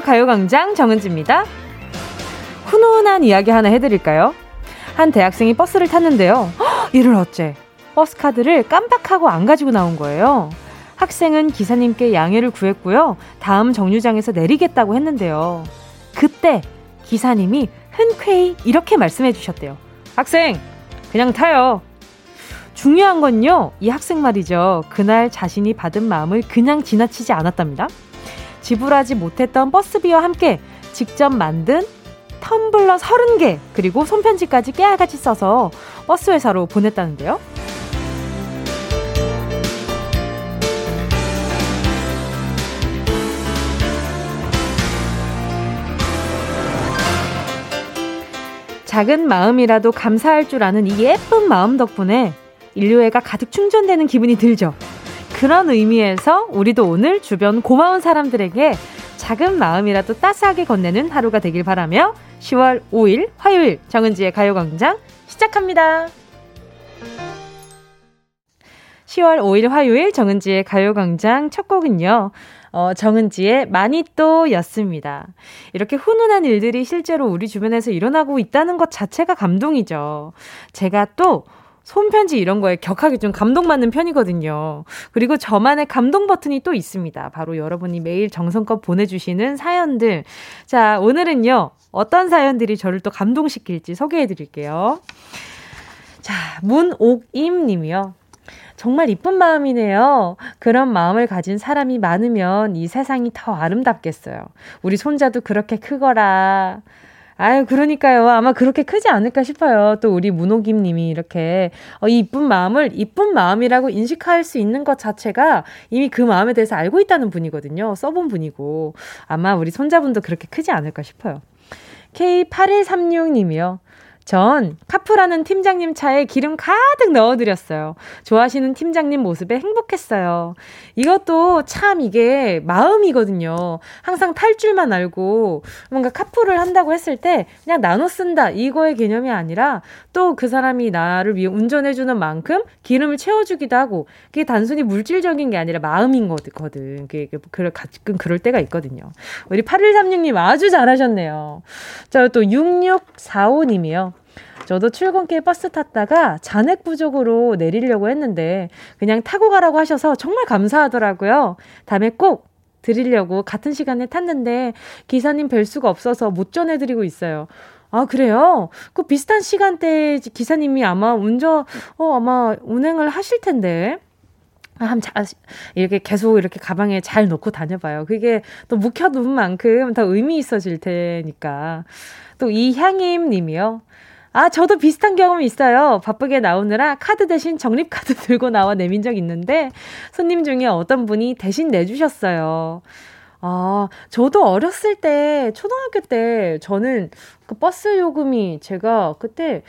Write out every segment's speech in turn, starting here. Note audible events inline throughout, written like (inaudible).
가요광장 정은지입니다. 훈훈한 이야기 하나 해드릴까요? 한 대학생이 버스를 탔는데요. 이를 어째 버스 카드를 깜빡하고 안 가지고 나온 거예요. 학생은 기사님께 양해를 구했고요. 다음 정류장에서 내리겠다고 했는데요. 그때 기사님이 흔쾌히 이렇게 말씀해 주셨대요. 학생, 그냥 타요. 중요한 건요, 이 학생 말이죠. 그날 자신이 받은 마음을 그냥 지나치지 않았답니다. 지불하지 못했던 버스비와 함께 직접 만든 텀블러 30개 그리고 손편지까지 깨알같이 써서 버스 회사로 보냈다는데요. 작은 마음이라도 감사할 줄 아는 이 예쁜 마음 덕분에 인류애가 가득 충전되는 기분이 들죠. 그런 의미에서 우리도 오늘 주변 고마운 사람들에게 작은 마음이라도 따스하게 건네는 하루가 되길 바라며 10월 5일 화요일 정은지의 가요광장 시작합니다. 10월 5일 화요일 정은지의 가요광장 첫 곡은요. 어, 정은지의 많이 또 였습니다. 이렇게 훈훈한 일들이 실제로 우리 주변에서 일어나고 있다는 것 자체가 감동이죠. 제가 또 손편지 이런 거에 격하게 좀 감동받는 편이거든요. 그리고 저만의 감동 버튼이 또 있습니다. 바로 여러분이 매일 정성껏 보내주시는 사연들. 자, 오늘은요, 어떤 사연들이 저를 또 감동시킬지 소개해 드릴게요. 자, 문옥임 님이요. 정말 이쁜 마음이네요. 그런 마음을 가진 사람이 많으면 이 세상이 더 아름답겠어요. 우리 손자도 그렇게 크거라. 아유, 그러니까요. 아마 그렇게 크지 않을까 싶어요. 또 우리 문호김 님이 이렇게, 어, 이 이쁜 마음을 이쁜 마음이라고 인식할 수 있는 것 자체가 이미 그 마음에 대해서 알고 있다는 분이거든요. 써본 분이고. 아마 우리 손자분도 그렇게 크지 않을까 싶어요. K8136 님이요. 전 카프라는 팀장님 차에 기름 가득 넣어드렸어요. 좋아하시는 팀장님 모습에 행복했어요. 이것도 참 이게 마음이거든요. 항상 탈 줄만 알고 뭔가 카풀을 한다고 했을 때 그냥 나눠 쓴다 이거의 개념이 아니라 또 그 사람이 나를 위해 운전해주는 만큼 기름을 채워주기도 하고 그게 단순히 물질적인 게 아니라 마음인 거거든. 그게 가끔 그럴 때가 있거든요. 우리 8136님 아주 잘하셨네요. 자, 또 6645님이요. 저도 출근길 버스 탔다가 잔액 부족으로 내리려고 했는데 그냥 타고 가라고 하셔서 정말 감사하더라고요. 다음에 꼭 드리려고 같은 시간에 탔는데 기사님 뵐 수가 없어서 못 전해드리고 있어요. 아, 그래요? 그 비슷한 시간대에 기사님이 아마 운전, 어, 아마 운행을 하실 텐데. 한 자, 이렇게 계속 이렇게 가방에 잘 넣고 다녀봐요. 그게 또 묵혀둔 만큼 더 의미 있어질 테니까. 또 이향임 님이요. 아, 저도 비슷한 경험이 있어요. 바쁘게 나오느라 카드 대신 적립카드 (laughs) 들고 나와 내민 적 있는데 손님 중에 어떤 분이 대신 내주셨어요. 아, 저도 어렸을 때, 초등학교 때, 저는 그 버스 요금이 제가 그때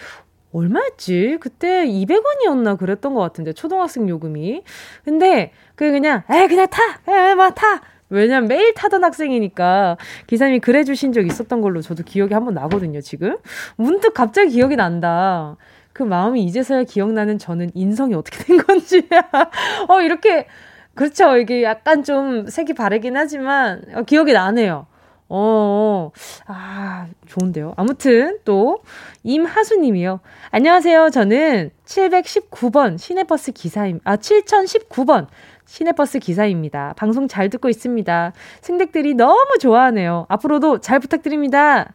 얼마였지? 그때 200원이었나 그랬던 것 같은데, 초등학생 요금이. 근데, 그 그냥, 에, 그냥 타! 에, 막 타! 왜냐면 매일 타던 학생이니까 기사님이 그래 주신 적 있었던 걸로 저도 기억이 한번 나거든요, 지금. 문득 갑자기 기억이 난다. 그 마음이 이제서야 기억나는 저는 인성이 어떻게 된 건지. (laughs) 어, 이렇게, 그렇죠. 이게 약간 좀 색이 바르긴 하지만, 어, 기억이 나네요. 어, 아, 좋은데요. 아무튼, 또, 임하수 님이요. 안녕하세요. 저는 719번 시내버스 기사임, 아, 7019번 시내버스 기사입니다. 방송 잘 듣고 있습니다. 승객들이 너무 좋아하네요. 앞으로도 잘 부탁드립니다.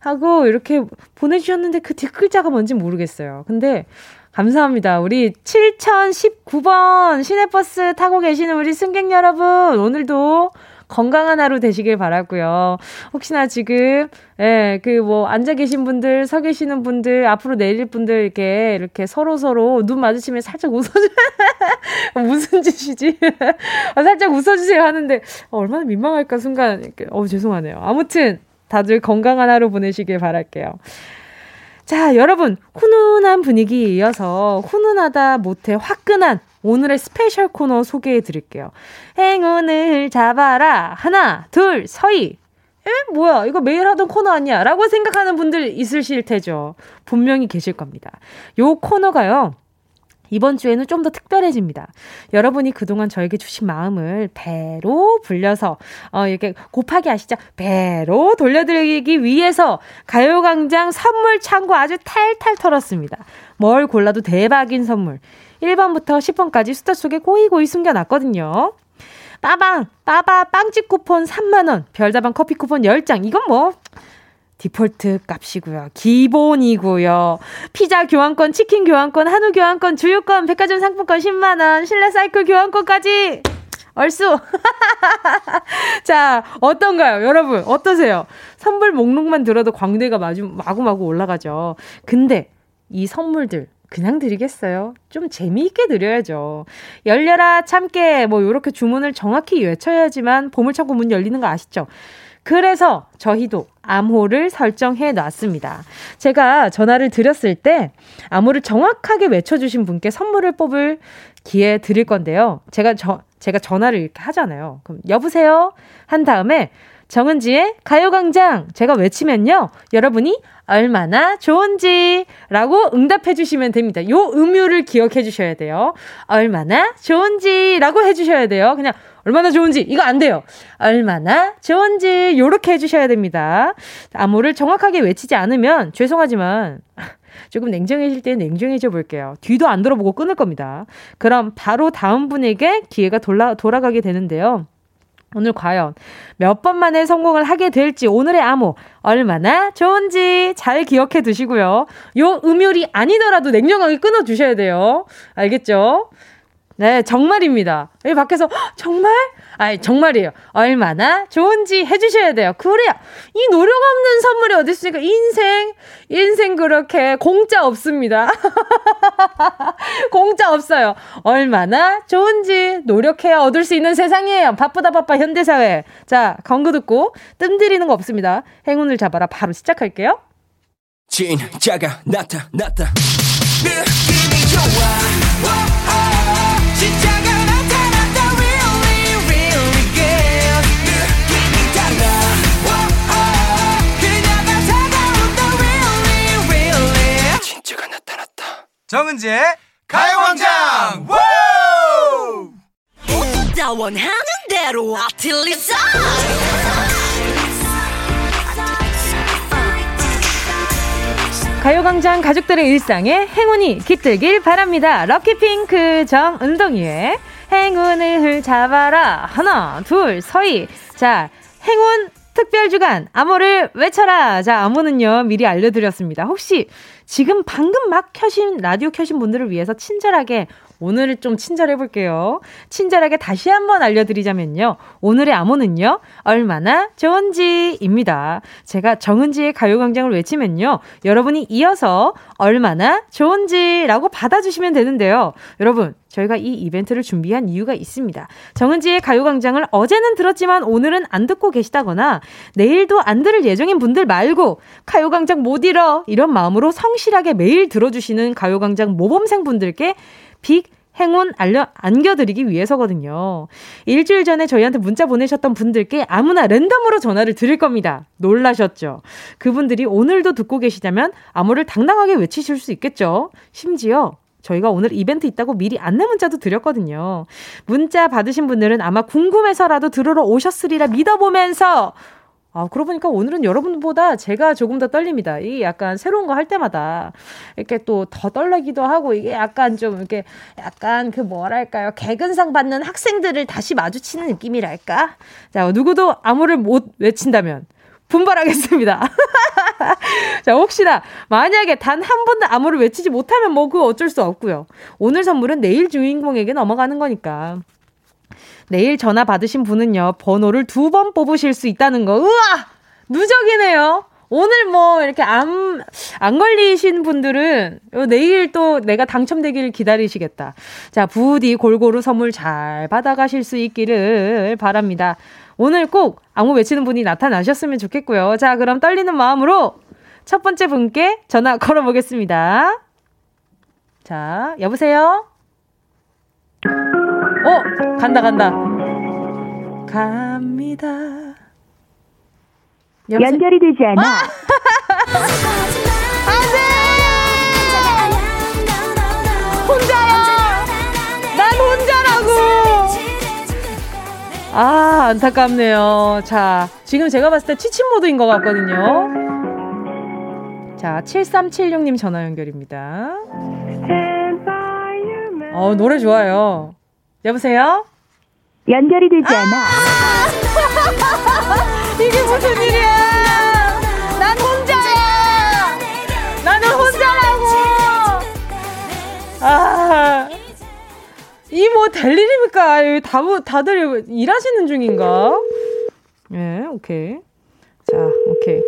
하고 이렇게 보내주셨는데 그 뒷글자가 뭔지 모르겠어요. 근데 감사합니다. 우리 7019번 시내버스 타고 계시는 우리 승객 여러분, 오늘도 건강한 하루 되시길 바라고요. 혹시나 지금 예, 그 뭐 앉아 계신 분들, 서 계시는 분들, 앞으로 내릴 분들 이렇게 이렇게 서로 서로 눈 마주치면 살짝 웃어줘. (laughs) 무슨 짓이지? 아, (laughs) 살짝 웃어주세요 하는데 어, 얼마나 민망할까 순간 어 죄송하네요. 아무튼 다들 건강한 하루 보내시길 바랄게요. 자, 여러분, 훈훈한 분위기에 이어서 훈훈하다 못해 화끈한 오늘의 스페셜 코너 소개해 드릴게요. 행운을 잡아라. 하나, 둘, 서희. 에? 뭐야? 이거 매일 하던 코너 아니야? 라고 생각하는 분들 있으실 테죠. 분명히 계실 겁니다. 요 코너가요. 이번 주에는 좀 더 특별해집니다. 여러분이 그동안 저에게 주신 마음을 배로 불려서, 어, 이렇게 곱하기 아시죠? 배로 돌려드리기 위해서 가요광장 선물 창고 아주 탈탈 털었습니다. 뭘 골라도 대박인 선물. 1번부터 10번까지 숫자 속에 고이 고이 숨겨놨거든요. 빠방, 빠바 빵집 쿠폰 3만원, 별다방 커피 쿠폰 10장. 이건 뭐, 디폴트 값이고요. 기본이고요. 피자 교환권, 치킨 교환권, 한우 교환권, 주유권, 백화점 상품권 10만 원, 실내 사이클 교환권까지! 얼쑤! (laughs) 자, 어떤가요? 여러분, 어떠세요? 선물 목록만 들어도 광대가 마주, 마구마구 올라가죠. 근데, 이 선물들, 그냥 드리겠어요? 좀 재미있게 드려야죠. 열려라, 참깨, 뭐, 요렇게 주문을 정확히 외쳐야지만 보물창고 문 열리는 거 아시죠? 그래서 저희도 암호를 설정해 놨습니다. 제가 전화를 드렸을 때 암호를 정확하게 외쳐주신 분께 선물을 뽑을 기회 드릴 건데요. 제가 저, 제가 전화를 이렇게 하잖아요. 그럼 여보세요? 한 다음에 정은지의 가요광장 제가 외치면요. 여러분이 얼마나 좋은지라고 응답해 주시면 됩니다. 요 음유를 기억해 주셔야 돼요. 얼마나 좋은지라고 해 주셔야 돼요. 그냥 얼마나 좋은지 이거 안 돼요. 얼마나 좋은지 요렇게 해 주셔야 됩니다. 암호를 정확하게 외치지 않으면 죄송하지만 (laughs) 조금 냉정해질 때 냉정해져 볼게요. 뒤도 안 돌아보고 끊을 겁니다. 그럼 바로 다음 분에게 기회가 돌아, 돌아가게 되는데요. 오늘 과연 몇 번 만에 성공을 하게 될지 오늘의 암호 얼마나 좋은지 잘 기억해 두시고요. 요 음율이 아니더라도 냉정하게 끊어 주셔야 돼요. 알겠죠? 네, 정말입니다. 여기 밖에서 정말? 아니, 정말이에요. 얼마나 좋은지 해주셔야 돼요. 그래야 이 노력 없는 선물이 어디 있으니까 인생, 인생 그렇게 공짜 없습니다. (laughs) 공짜 없어요. 얼마나 좋은지 노력해야 얻을 수 있는 세상이에요. 바쁘다 바빠 현대사회. 자, 광고 듣고 뜸들이는 거 없습니다. 행운을 잡아라. 바로 시작할게요. 진짜가 나타났다. 느낌이 좋아. 정은지의 가요광장 원하는 대로 아틀리사 가요광장 가족들의 일상에 행운이 깃들길 바랍니다. 럭키핑크 정은동이의 행운을 잡아라. 하나, 둘, 서희. 자, 행운 특별 주간 암호를 외쳐라. 자, 암호는요, 미리 알려드렸습니다. 혹시 지금 방금 막 켜신, 라디오 켜신 분들을 위해서 친절하게 오늘을 좀 친절해 볼게요. 친절하게 다시 한번 알려드리자면요. 오늘의 암호는요, 얼마나 좋은지입니다. 제가 정은지의 가요광장을 외치면요. 여러분이 이어서 얼마나 좋은지라고 받아주시면 되는데요. 여러분, 저희가 이 이벤트를 준비한 이유가 있습니다. 정은지의 가요광장을 어제는 들었지만 오늘은 안 듣고 계시다거나 내일도 안 들을 예정인 분들 말고 가요광장 못 잃어 이런 마음으로 성실하게 매일 들어주시는 가요광장 모범생 분들께 빅 행운 알려, 안겨드리기 위해서거든요. 일주일 전에 저희한테 문자 보내셨던 분들께 아무나 랜덤으로 전화를 드릴 겁니다. 놀라셨죠? 그분들이 오늘도 듣고 계시다면 암호를 당당하게 외치실 수 있겠죠? 심지어 저희가 오늘 이벤트 있다고 미리 안내 문자도 드렸거든요. 문자 받으신 분들은 아마 궁금해서라도 들으러 오셨으리라 믿어보면서 아, 그러고 보니까 오늘은 여러분보다 제가 조금 더 떨립니다. 이게 약간 새로운 거 할 때마다 이렇게 또 더 떨리기도 하고 이게 약간 좀 이렇게 약간 그 뭐랄까요. 개근상 받는 학생들을 다시 마주치는 느낌이랄까? 자, 누구도 암호를 못 외친다면 분발하겠습니다. (laughs) 자, 혹시나 만약에 단 한 번도 암호를 외치지 못하면 뭐 그거 어쩔 수 없고요. 오늘 선물은 내일 주인공에게 넘어가는 거니까. 내일 전화 받으신 분은요, 번호를 두 번 뽑으실 수 있다는 거. 우와! 누적이네요. 오늘 뭐 이렇게 안, 안 걸리신 분들은 내일 또 내가 당첨되기를 기다리시겠다. 자, 부디 골고루 선물 잘 받아가실 수 있기를 바랍니다. 오늘 꼭 아무 외치는 분이 나타나셨으면 좋겠고요. 자, 그럼 떨리는 마음으로 첫 번째 분께 전화 걸어보겠습니다. 자, 여보세요? 어, 간다, 간다. 갑니다. 염소... 연결이 되지 않아. 아! 안 돼! 혼자야! 난 혼자라고! 아, 안타깝네요. 자, 지금 제가 봤을 때 치친모드인 것 같거든요. 자, 7376님 전화 연결입니다. 어, 노래 좋아요. 여보세요? 연결이 되지 않아. 아! (laughs) 이게 무슨 일이야? 난 혼자야! 나는 혼자라고! 아. 이 뭐 될 일입니까? 다, 다들 일하시는 중인가? 예, 네, 오케이. 자, 오케이.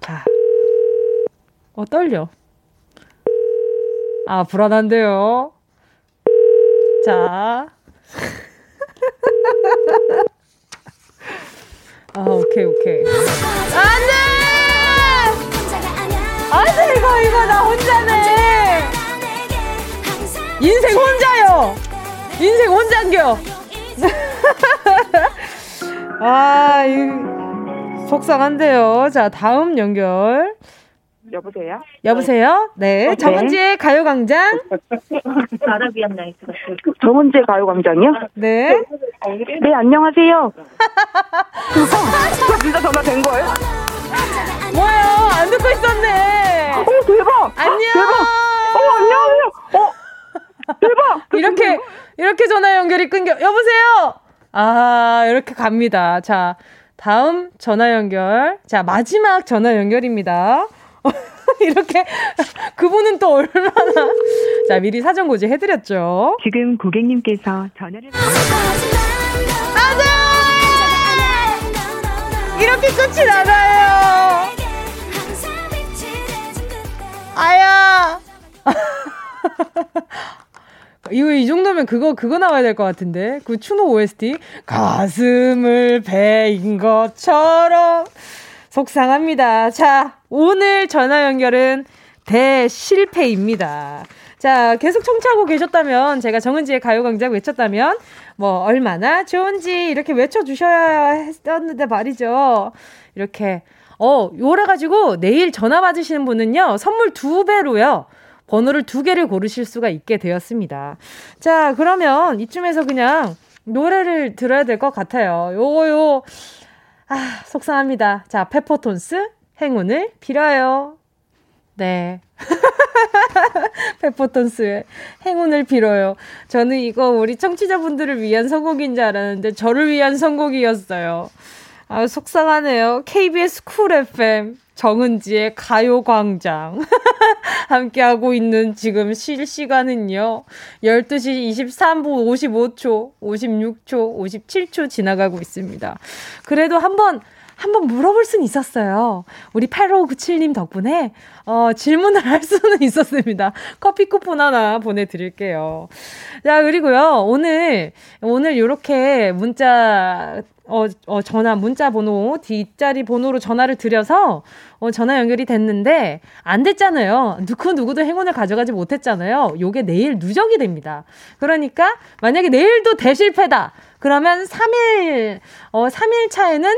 자. 어, 떨려. 아, 불안한데요. 자. 아, 오케이, 오케이. 안 돼! 안 돼, 이거, 이거, 나 혼자네! 인생 혼자요. 인생 혼자인겨. (laughs) 아, 이 속상한데요. 자, 다음 연결. 여보세요? 여보세요? 네. 어, 정은지의 가요광장. (laughs) 아라비안 나이트 정은지의 가요광장이요? 네. 네, 안녕하세요. (laughs) 진짜 전화 된 거예요? 뭐요? 안 듣고 있었네. 어, 대박! 안녕! 대박! 어, 안녕하세요! 어, 대박! (laughs) 이렇게 이렇게 전화 연결이 끊겨. 여보세요. 아 이렇게 갑니다. 자 다음 전화 연결. 자 마지막 전화 연결입니다. (laughs) 이렇게 그분은 또 얼마나 자 미리 사전 고지 해드렸죠. 지금 고객님께서 전화를 안돼 이렇게 끝이 나가요. 아야. (laughs) 이거 이 정도면 그거 그거 나와야 될 것 같은데 그 추노 OST 가슴을 베인 것처럼 속상합니다. 자 오늘 전화 연결은 대실패입니다. 자 계속 청취하고 계셨다면 제가 정은지의 가요광장 외쳤다면 뭐 얼마나 좋은지 이렇게 외쳐주셔야 했었는데 말이죠. 이렇게 어 요래 가지고 내일 전화 받으시는 분은요 선물 두 배로요. 번호를 두 개를 고르실 수가 있게 되었습니다. 자, 그러면 이쯤에서 그냥 노래를 들어야 될 것 같아요. 요거, 요, 아, 속상합니다. 자, 페퍼톤스, 행운을 빌어요. 네. (laughs) 페퍼톤스의 행운을 빌어요. 저는 이거 우리 청취자분들을 위한 선곡인 줄 알았는데, 저를 위한 선곡이었어요. 아, 속상하네요. KBS 쿨 FM. 정은지의 가요광장. (laughs) 함께하고 있는 지금 실시간은요. 12시 23분 55초, 56초, 57초 지나가고 있습니다. 그래도 한번 한번 물어볼 수는 있었어요. 우리 8597님 덕분에 어, 질문을 할 수는 있었습니다. 커피 쿠폰 하나 보내드릴게요. 자, 그리고요, 오늘, 오늘 이렇게 문자 어, 어, 전화, 문자 번호, 뒷자리 번호로 전화를 드려서, 어, 전화 연결이 됐는데, 안 됐잖아요. 누구, 누구도 행운을 가져가지 못했잖아요. 요게 내일 누적이 됩니다. 그러니까, 만약에 내일도 대실패다. 그러면 3일, 어, 3일 차에는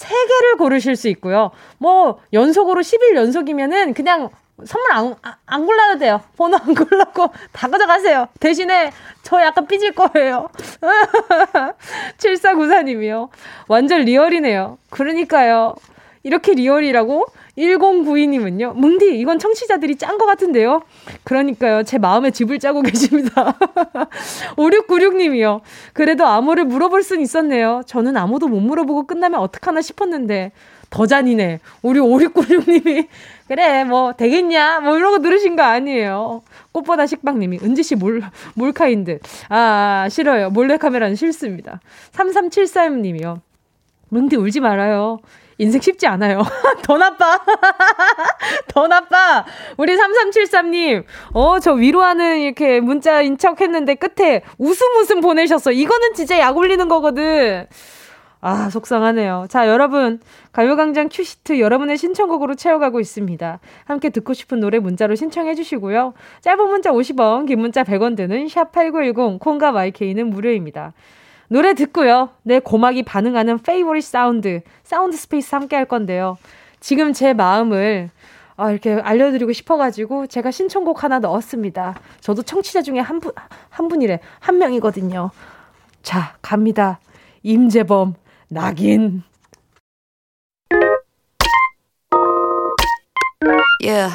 3개를 고르실 수 있고요. 뭐, 연속으로 10일 연속이면은 그냥 선물 안, 안 골라도 돼요. 번호 안 골라고 (laughs) 다 가져가세요. 대신에 저 약간 삐질 거예요. (laughs) 7494님이요. 완전 리얼이네요. 그러니까요. 이렇게 리얼이라고? 1092님은요. 뭉디, 이건 청취자들이 짠 것 같은데요. 그러니까요. 제 마음에 즙을 짜고 계십니다. (laughs) 5696님이요. 그래도 암호를 물어볼 순 있었네요. 저는 암호도 못 물어보고 끝나면 어떡하나 싶었는데. 더 잔인해. 우리 5696님이 그래, 뭐, 되겠냐? 뭐, 이러고 들으신 거 아니에요. 꽃보다 식빵님이, 은지씨 몰, 몰카인 듯. 아, 싫어요. 몰래카메라는 싫습니다. 3373님이요. 뭉디 울지 말아요. 인생 쉽지 않아요. (laughs) 더 나빠. (laughs) 더 나빠. 우리 3373님, 어, 저 위로하는 이렇게 문자인 척 했는데 끝에 웃음 웃음 보내셨어. 이거는 진짜 약 올리는 거거든. 아, 속상하네요. 자, 여러분, 가요광장 큐시트 여러분의 신청곡으로 채워가고 있습니다. 함께 듣고 싶은 노래 문자로 신청해 주시고요. 짧은 문자 50원, 긴 문자 100원 드는 샵8910, 콩과 마이케이는 무료입니다. 노래 듣고요. 내 고막이 반응하는 favorite sound, sound space 함께 할 건데요. 지금 제 마음을 아, 이렇게 알려드리고 싶어가지고 제가 신청곡 하나 넣었습니다. 저도 청취자 중에 한 분, 한 분이래. 한 명이거든요. 자, 갑니다. 임재범, 낙인. Yeah,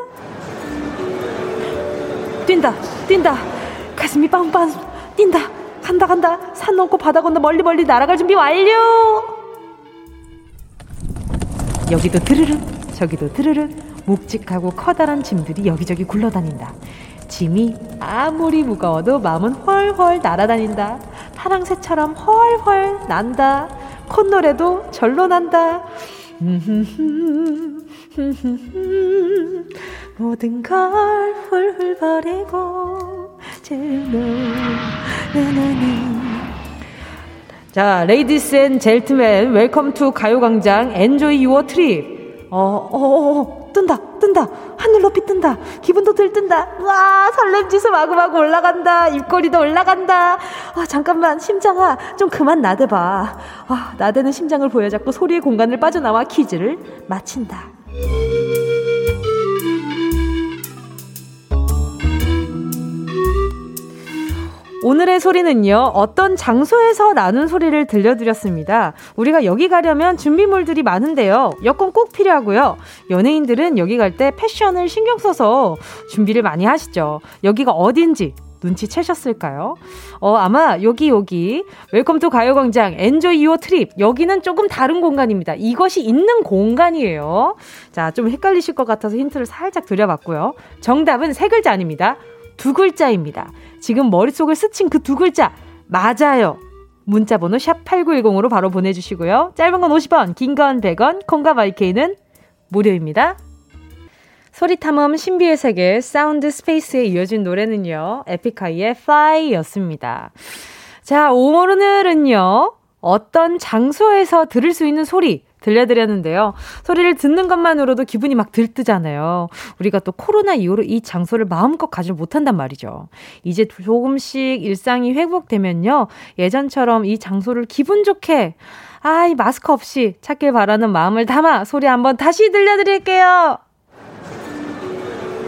뛴다 뛴다. 가슴이 빵빵 뛴다. 간다 간다. 산 넘고 바다 건너 멀리 멀리 날아갈 준비 완료. 여기도 드르륵 저기도 드르륵 묵직하고 커다란 짐들이 여기저기 굴러다닌다. 짐이 아무리 무거워도 마음은 훨훨 날아다닌다. 파랑새처럼 훨훨 난다. 콧노래도 절로 난다 모든 걸 훌훌 버리고 즐거 나나니 자, Ladies and gentlemen welcome to 가요광장. Enjoy your trip 어, 어, 어, 어, 뜬다 뜬다. 하늘 높이 뜬다. 기분도 들뜬다. 와 설렘 지수 마구마구 올라간다. 입꼬리도 올라간다. 아 잠깐만 심장아 좀 그만 나대봐. 아 나대는 심장을 보여잡고 소리의 공간을 빠져나와 퀴즈를 마친다 오늘의 소리는요, 어떤 장소에서 나는 소리를 들려드렸습니다. 우리가 여기 가려면 준비물들이 많은데요. 여권 꼭 필요하고요. 연예인들은 여기 갈 때 패션을 신경 써서 준비를 많이 하시죠. 여기가 어딘지 눈치채셨을까요? 어, 아마 여기, 여기, welcome to 가요광장, enjoy your trip. 여기는 조금 다른 공간입니다. 이것이 있는 공간이에요. 자, 좀 헷갈리실 것 같아서 힌트를 살짝 드려봤고요. 정답은 세 글자 아닙니다. 두 글자입니다. 지금 머릿속을 스친 그 두 글자 맞아요. 문자 번호 샵 8910으로 바로 보내주시고요. 짧은 건 50원, 긴 건 100원, 콩과 마이케이는 무료입니다. 소리탐험 신비의 세계 Sound Space에 이어진 노래는요. 에픽하이의 Fly였습니다. 자, 오늘은요. 어떤 장소에서 들을 수 있는 소리 들려드렸는데요. 소리를 듣는 것만으로도 기분이 막 들뜨잖아요. 우리가 또 코로나 이후로 이 장소를 마음껏 가지 못한단 말이죠. 이제 조금씩 일상이 회복되면요. 예전처럼 이 장소를 기분 좋게 아, 이 마스크 없이 찾길 바라는 마음을 담아 소리 한번 다시 들려드릴게요.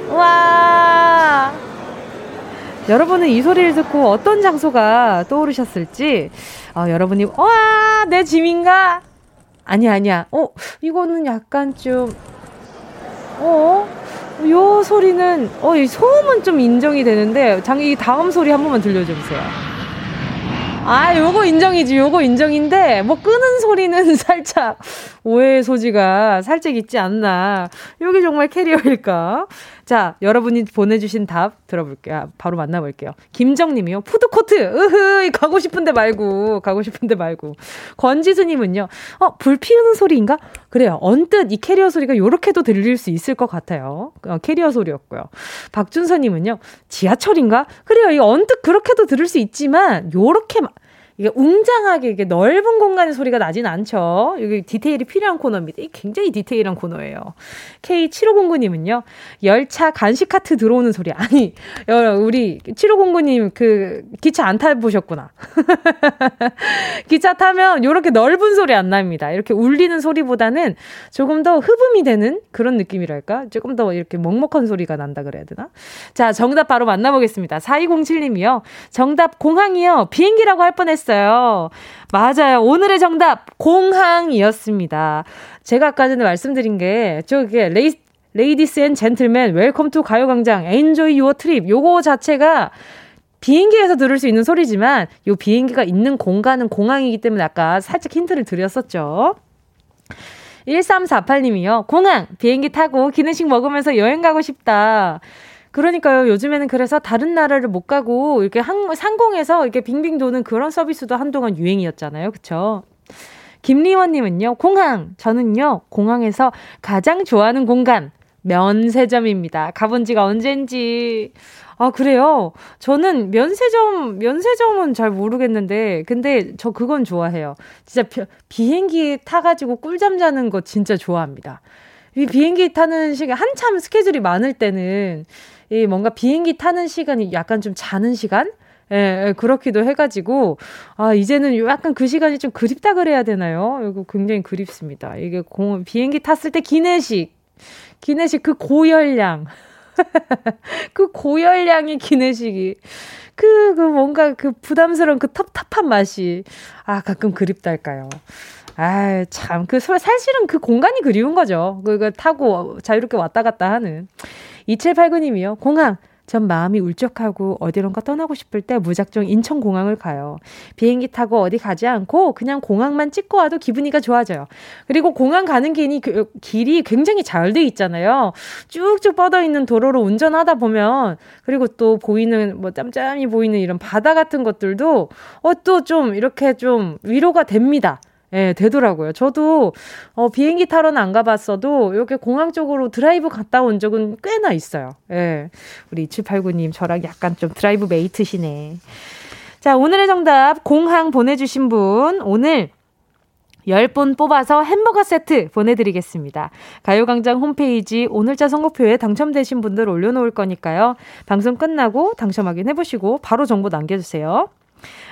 와! 여러분은 이 소리를 듣고 어떤 장소가 떠오르셨을지, 어, 여러분이, 와, 내 짐인가? 아니야, 아니야. 어, 이거는 약간 좀, 어? 요 소리는, 어, 이 소음은 좀 인정이 되는데, 장이 다음 소리 한 번만 들려주세요. 아, 요거 인정이지. 요거 인정인데, 뭐, 끄는 소리는 (laughs) 살짝 오해의 소지가 살짝 있지 않나. 요게 정말 캐리어일까? 자, 여러분이 보내주신 답 들어볼게요. 아, 바로 만나볼게요. 김정님이요. 푸드코트! 으흐, 가고 싶은데 말고, 가고 싶은데 말고. 권지수님은요. 어, 불 피우는 소리인가? 그래요. 언뜻 이 캐리어 소리가 요렇게도 들릴 수 있을 것 같아요. 어, 캐리어 소리였고요. 박준서님은요. 지하철인가? 그래요. 이 언뜻 그렇게도 들을 수 있지만, 요렇게 이게 웅장하게 이게 넓은 공간의 소리가 나진 않죠. 여기 디테일이 필요한 코너입니다. 이 굉장히 디테일한 코너예요. K7509님은요, 열차 간식 카트 들어오는 소리. 아니, 우리 7509님 그 기차 안 타보셨구나. (laughs) 기차 타면 이렇게 넓은 소리 안 납니다. 이렇게 울리는 소리보다는 조금 더 흡음이 되는 그런 느낌이랄까? 조금 더 이렇게 먹먹한 소리가 난다 그래야 되나? 자, 정답 바로 만나보겠습니다. 4207님이요. 정답 공항이요. 비행기라고 할 뻔했어요. 했어요. 맞아요. 오늘의 정답, 공항이었습니다. 제가 아까 전에 말씀드린 게, 저게 레이, ladies and gentlemen welcome to 가요광장 enjoy your trip 요거 자체가 비행기에서 들을 수 있는 소리지만 요 비행기가 있는 공간은 공항이기 때문에 아까 살짝 힌트를 드렸었죠. 1348님이요. 공항! 비행기 타고 기내식 먹으면서 여행 가고 싶다. 그러니까요. 요즘에는 그래서 다른 나라를 못 가고 이렇게 항, 상공에서 이렇게 빙빙 도는 그런 서비스도 한동안 유행이었잖아요. 그쵸? 김리원님은요, 공항! 저는요, 공항에서 가장 좋아하는 공간, 면세점입니다. 가본 지가 언젠지. 아, 그래요? 저는 면세점, 면세점은 잘 모르겠는데, 근데 저 그건 좋아해요. 진짜 비, 비행기 타가지고 꿀잠 자는 거 진짜 좋아합니다. 이 비행기 타는 시간, 한참 스케줄이 많을 때는, 이 뭔가 비행기 타는 시간이 약간 좀 자는 시간? 예, 예, 그렇기도 해가지고, 아, 이제는 약간 그 시간이 좀 그립다 그래야 되나요? 이거 굉장히 그립습니다. 이게 공, 비행기 탔을 때 기내식, 기내식 그 고열량. (laughs) 그 고열량의 기내식이. 그, 그 뭔가 그 부담스러운 그 텁텁한 맛이. 아, 가끔 그립달까요. 아, 참. 그, 사실은 그 공간이 그리운 거죠. 그거 타고 자유롭게 왔다 갔다 하는. 2789님이요. 공항. 전 마음이 울적하고 어디론가 떠나고 싶을 때 무작정 인천공항을 가요. 비행기 타고 어디 가지 않고 그냥 공항만 찍고 와도 기분이가 좋아져요. 그리고 공항 가는 길이, 그, 길이 굉장히 잘 돼 있잖아요. 쭉쭉 뻗어 있는 도로로 운전하다 보면 그리고 또 보이는 뭐 짬짬이 보이는 이런 바다 같은 것들도 어 또 좀 이렇게 좀 위로가 됩니다. 예, 되더라고요. 저도, 어, 비행기 타러는 안 가봤어도, 이렇게 공항 쪽으로 드라이브 갔다 온 적은 꽤나 있어요. 예. 우리 2789님, 저랑 약간 좀 드라이브 mate시네. 자, 오늘의 정답, 공항 보내주신 분, 오늘 10분 뽑아서 햄버거 세트 보내드리겠습니다. 가요광장 홈페이지 오늘자 선곡표에 당첨되신 분들 올려놓을 거니까요. 방송 끝나고 당첨 확인해보시고 바로 정보 남겨주세요.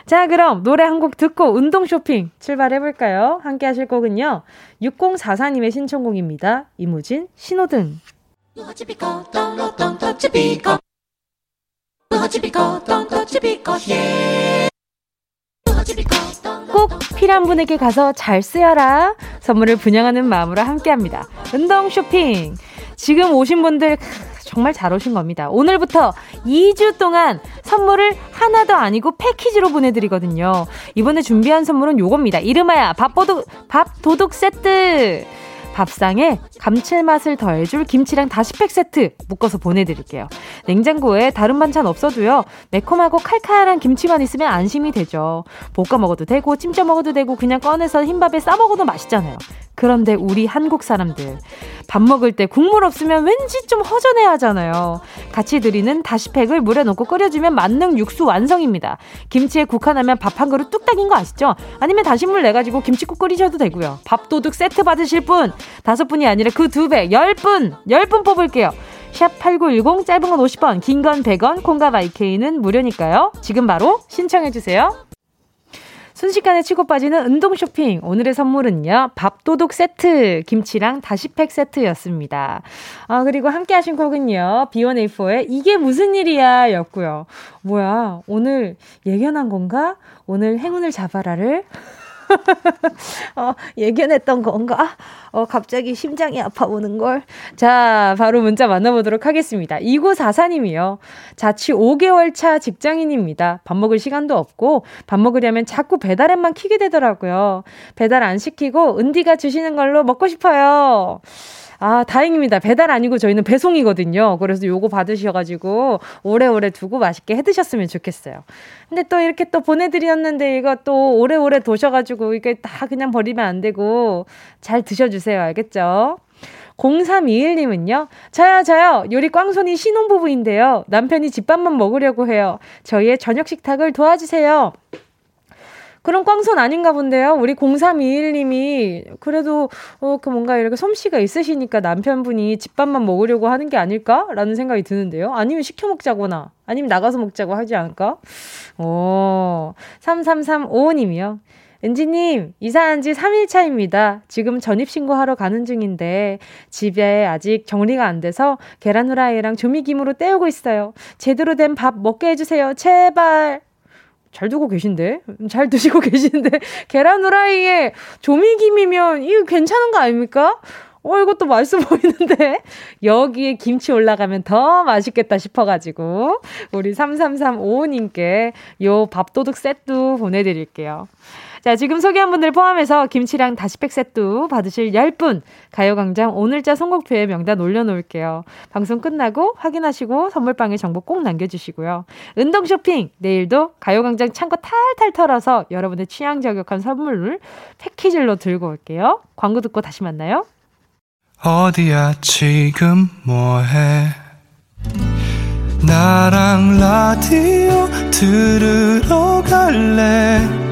자, 그럼 노래 한 곡 듣고 운동 쇼핑 출발해볼까요? 함께 하실 곡은요. 6044님의 신청곡입니다. 이무진, 신호등. 꼭 필요한 분에게 가서 잘 쓰여라. 선물을 분양하는 마음으로 함께 합니다. 운동 쇼핑. 지금 오신 분들 정말 잘 오신 겁니다. 오늘부터 2주 동안 선물을 하나도 아니고 패키지로 보내드리거든요. 이번에 준비한 선물은 요겁니다. 이름하야 밥도둑, 밥도둑 세트. 밥상에 감칠맛을 더해줄 김치랑 다시팩 세트 묶어서 보내드릴게요. 냉장고에 다른 반찬 없어도요. 매콤하고 칼칼한 김치만 있으면 안심이 되죠. 볶아 먹어도 되고 찜쪄 먹어도 되고 그냥 꺼내서 흰밥에 싸 먹어도 맛있잖아요. 그런데 우리 한국 사람들 밥 먹을 때 국물 없으면 왠지 좀 허전해 하잖아요. 같이 드리는 다시팩을 물에 넣고 끓여주면 만능 육수 완성입니다. 김치에 국한하면 밥 한 그릇 뚝딱인 거 아시죠? 아니면 다시물 내가지고 김치국 끓이셔도 되고요. 밥도둑 세트 받으실 분 다섯 분이 아니라 그 두 배, 열 분, 열 분 뽑을게요. 샵 8910 짧은 건 50원, 긴 건 100원, 콩과 마이케이는 무료니까요. 지금 바로 신청해 주세요. 순식간에 치고 빠지는 운동 쇼핑. 오늘의 선물은요, 밥도둑 세트, 김치랑 다시팩 세트였습니다. 아, 그리고 함께 하신 곡은요, B1A4의 이게 무슨 일이야 였고요. 뭐야, 오늘 예견한 건가? 오늘 행운을 잡아라를? (laughs) 어, 예견했던 건가? 어, 갑자기 심장이 아파오는 걸. 자, 바로 문자 만나보도록 하겠습니다. 2944님이요. 자취 5개월 차 직장인입니다. 밥 먹을 시간도 없고, 밥 먹으려면 자꾸 배달 앱만 키게 되더라고요. 배달 안 시키고, 은디가 주시는 걸로 먹고 싶어요. 아, 다행입니다. 배달 아니고 저희는 배송이거든요. 그래서 요거 받으셔가지고 오래오래 두고 맛있게 해 드셨으면 좋겠어요. 근데 또 이렇게 또 보내드렸는데 이거 또 오래오래 도셔가지고 이게 다 그냥 버리면 안 되고 잘 드셔주세요. 알겠죠? 0321님은요, 저요, 저요, 요리 꽝손이 신혼부부인데요. 남편이 집밥만 먹으려고 해요. 저희의 저녁 식탁을 도와주세요. 그런 꽝손 아닌가 본데요. 우리 0321님이 그래도 어, 그 뭔가 이렇게 솜씨가 있으시니까 남편분이 집밥만 먹으려고 하는 게 아닐까라는 생각이 드는데요. 아니면 시켜 먹자거나 아니면 나가서 먹자고 하지 않을까? 오, 3335님이요. 은지님, 이사한 지 3일 차입니다. 지금 전입신고하러 가는 중인데, 집에 아직 정리가 안 돼서 계란 후라이랑 조미김으로 때우고 있어요. 제대로 된 밥 먹게 해주세요. 제발. 잘 두고 계신데? 잘 드시고 (laughs) 계시는데? 계란 후라이에 조미김이면 이거 괜찮은 거 아닙니까? 어, 이것도 맛있어 (laughs) 보이는데? 여기에 김치 올라가면 더 맛있겠다 싶어가지고, 우리 3335님께 요 밥도둑 세트 보내드릴게요. 자, 지금 소개한 분들 포함해서 김치랑 다시팩 세트 받으실 10분 가요광장 오늘자 선곡표에 명단 올려놓을게요. 방송 끝나고 확인하시고 선물방에 정보 꼭 남겨주시고요. 운동 쇼핑 내일도 가요광장 창고 탈탈 털어서 여러분의 취향 저격한 선물을 패키지로 들고 올게요. 광고 듣고 다시 만나요. 어디야 지금 뭐해 나랑 라디오 들으러 갈래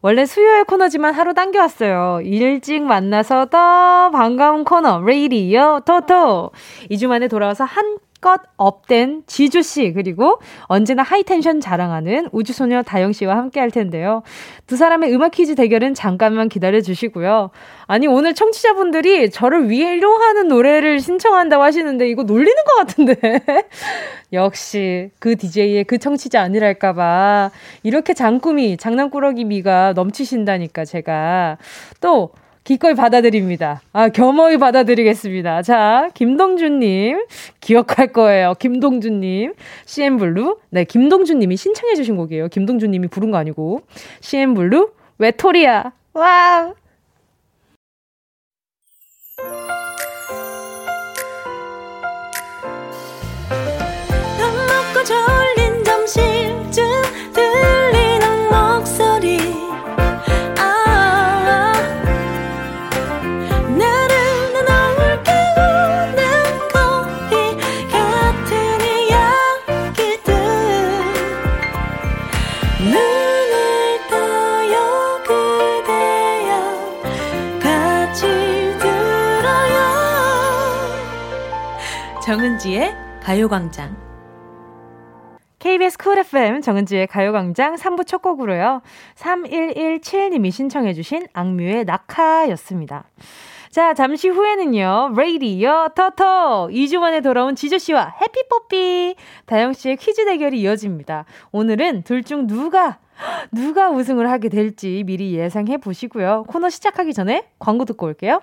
원래 수요일 코너지만 하루 당겨왔어요. 일찍 만나서 더 반가운 코너, 레이디어 토토. 2주 만에 돌아와서 한껏 up된 지조 씨, 그리고 언제나 high tension 자랑하는 우주소녀 다영 씨와 함께 할 텐데요. 두 사람의 음악 퀴즈 대결은 잠깐만 기다려 주시고요. 아니, 오늘 청취자분들이 저를 위로하는 노래를 신청한다고 하시는데 이거 놀리는 것 같은데. (laughs) 역시 그 DJ의 그 청취자 아니랄까 봐 이렇게 장꾸미, 장난꾸러기 미가 넘치신다니까 제가 또 기꺼이 받아들입니다. 아, 겸허히 받아드리겠습니다. 자, 김동준님, 기억할 거예요. 김동준님, CM블루. 네, 김동준님이 신청해주신 곡이에요. 김동준님이 부른 거 아니고. CM블루, 외톨이야. 와! 정은지의 가요광장. KBS Cool FM 정은지의 가요광장 3부 첫 곡으로요. 3117님이 신청해주신 악뮤의 낙하였습니다. 자, 잠시 후에는요, 레이디어 터터! 2주 만에 돌아온 지조씨와 happy뽀삐! 다영씨의 퀴즈 대결이 이어집니다. 오늘은 둘 중 누가, 누가 우승을 하게 될지 미리 예상해 보시고요. 코너 시작하기 전에 광고 듣고 올게요.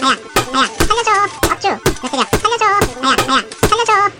나야 나야 살려줘 업주 메스야 살려줘 나야 나야 살려줘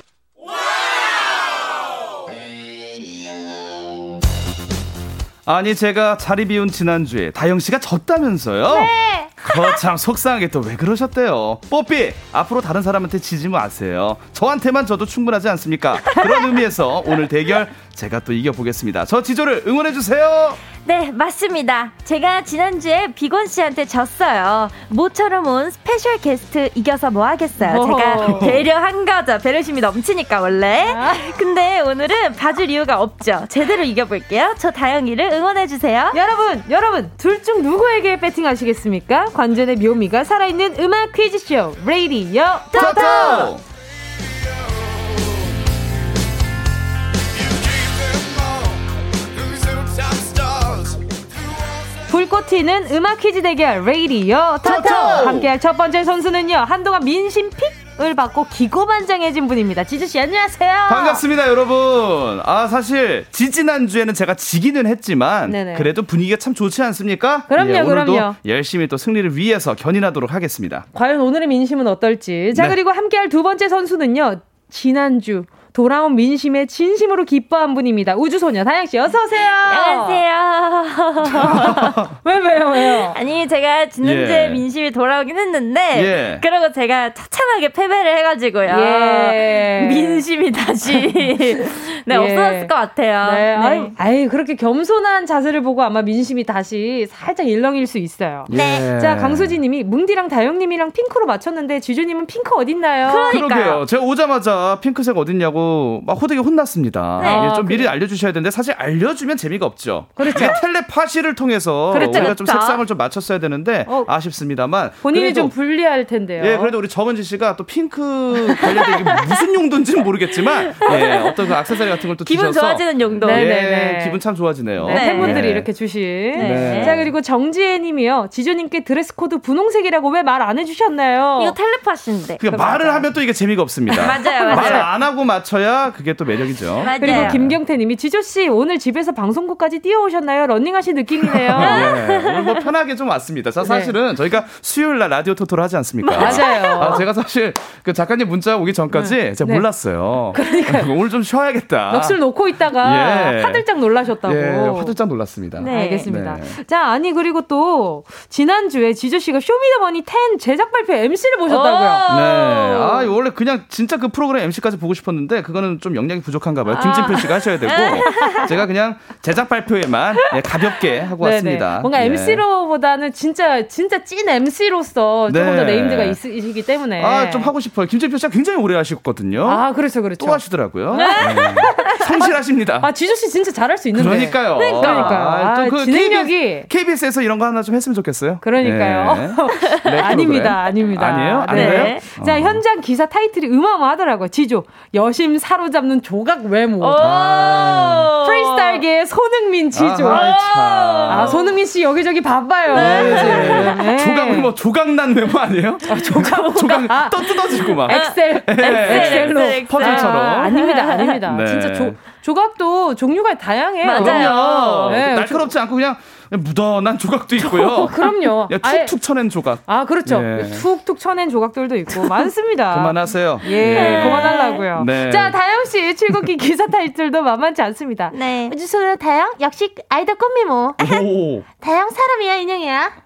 아니 제가 자리 비운 지난주에 다영 씨가 졌다면서요? 네. 거참 속상하게 또 왜 그러셨대요? 뽀삐 앞으로 다른 사람한테 지지 마세요. 저한테만 져도 충분하지 않습니까? 그런 의미에서 오늘 대결 제가 또 이겨보겠습니다. 저 지조를 응원해 주세요. 네, 맞습니다. 제가 지난주에 비곤 씨한테 졌어요. 모처럼 온 special guest 이겨서 뭐 하겠어요. 제가 배려한 거죠. 배려심이 넘치니까 원래. 아. 근데 오늘은 봐줄 이유가 없죠. 제대로 이겨볼게요. 저 다영이를 응원해 주세요. 여러분, 여러분, 둘 중 누구에게 배팅하시겠습니까? 관전의 묘미가 살아있는 음악 퀴즈쇼 레이디어 토토. 불꽃 튀는 음악 퀴즈 대결 레이디어 토토 함께할 첫 번째 선수는요 한동안 민심 pick을 받고 기고만장해진 분입니다. 지조씨 안녕하세요. 반갑습니다 여러분. 아 사실 지지난 주에는 제가 지기는 했지만 네네. 그래도 분위기가 참 좋지 않습니까? 그럼요 예, 오늘도 그럼요. 열심히 또 승리를 위해서 견인하도록 하겠습니다. 과연 오늘의 민심은 어떨지. 자 네. 그리고 함께할 두 번째 선수는요. 지난주 돌아온 민심에 진심으로 기뻐한 분입니다. 우주소녀 다영씨, 어서오세요. 안녕하세요. (laughs) 왜, 왜요, 왜요? 아니, 제가 지난주에 예. 민심이 돌아오긴 했는데, 예. 그러고 제가 처참하게 패배를 해가지고요. 예. 민심이 다시, (laughs) 네, 예. 없어졌을 것 같아요. 네, 네. 아유, 아유, 그렇게 겸손한 자세를 보고 아마 민심이 다시 살짝 일렁일 수 있어요. 네. 자, 강수지 님이 뭉디랑 다영님이랑 핑크로 맞췄는데 지주님은 핑크 어딨나요? 그러니까요. 그러게요. 제가 오자마자 핑크색 어딨냐고 막 호되게 혼났습니다. 네. 예, 아, 좀 미리 알려주셔야 되는데 사실 알려주면 재미가 없죠. 그렇죠. 이게 텔레파시를 통해서 그렇죠, 우리가 좀 그렇죠. 색상을 좀 맞췄어야 되는데 어, 아쉽습니다만 본인이 그래도 좀 불리할 텐데요. 예, 그래도 우리 정은지 씨가 또 핑크 관련된 이게 무슨 용도인지는 모르겠지만 예, 어떤 그 액세서리 같은 걸또 기분 주셔서 좋아지는 용도. 네, 예, 네, 네. 기분 참 좋아지네요. 네, 네. 팬분들이 예. 이렇게 주신. 네. 자, 그리고 정지혜 님이요. 지조님께 dress code 분홍색이라고 왜 말 안 해주셨나요? 이거 텔레파시인데. 그러니까 말을 하면 또 이게 재미가 없습니다. (laughs) 맞아요, 맞아요. 말을 안 하고 맞춰 야 그게 또 매력이죠. 맞아요. 그리고 김경태 님이 지조 씨 오늘 집에서 방송국까지 뛰어오셨나요? 런닝하신 느낌이네요. 예, (laughs) 오늘 뭐 편하게 좀 왔습니다. 자, 사실은 저희가 수요일 날 라디오 토토를 하지 않습니까? 맞아요. 아, 제가 사실 그 작가님 문자 오기 전까지 제가 네. 몰랐어요. 그러니까 오늘 좀 쉬어야겠다. 넋을 놓고 있다가 예. 화들짝 놀라셨다고. 예, 화들짝 놀랐습니다. 네. 알겠습니다. 네. 자, 아니 그리고 또 지난주에 지조 씨가 쇼미더머니 10 제작 발표 MC를 보셨다고요. 네. 아, 원래 그냥 진짜 그 프로그램 MC까지 보고 싶었는데 그거는 좀 영향이 부족한가 봐요. 김진표 씨가 하셔야 되고 (laughs) 제가 그냥 제작 발표에만 예, 가볍게 하고 네네. 왔습니다. 뭔가 예. MC로보다는 진짜 진짜 찐 MC로서 조금 네. 더 네임드가 있으시기 때문에 아, 좀 하고 싶어요. 김진표 씨가 굉장히 오래 하셨거든요. 아, 그렇죠, 그렇죠. 또 하시더라고요. 네. 성실하십니다. 아, 지조 씨 진짜 잘할 수 있는데. 그러니까요. 그러니까요. 아, 또그 진행력이 KBS, 에서 이런 거 하나 좀 했으면 좋겠어요. 그러니까요. 네. (laughs) 네, 아닙니다, 아닙니다. 아니에요? 네. 아닌가요? 자, 어. 현장 기사 타이틀이 어마어마하더라고요. 지조, 여심 사로잡는 조각 외모. 오! 프리스타일계의 손흥민 지조. 참. 아, 손흥민 씨 여기저기 바빠요. 네. 요즘. 네. 조각은 뭐 조각난 메모 아니에요? 조각 (laughs) 조각 아. 떠 뜯어지고 막. 엑셀, 예, 엑셀로. 엑셀, 엑셀. 퍼즐처럼. 아, 아닙니다, 아닙니다. 네. 진짜 조, 조각도 종류가 다양해요. 맞아요. 그럼요. 네, 날카롭지 않고 그냥 무던한 조각도 있고요. 어, 그럼요. (laughs) 야, 아예- 툭툭 쳐낸 조각. 아, 그렇죠. 네. 툭툭 쳐낸 조각들도 있고 많습니다. (laughs) 그만하세요. 예, 그만하려고요. 네. 자, 다영 씨 출국기 기사 타이틀도 만만치 않습니다. 네. 우주소녀 다영 역시 아이돌 꽃미모. 오. (laughs) 다영 사람이야 인형이야.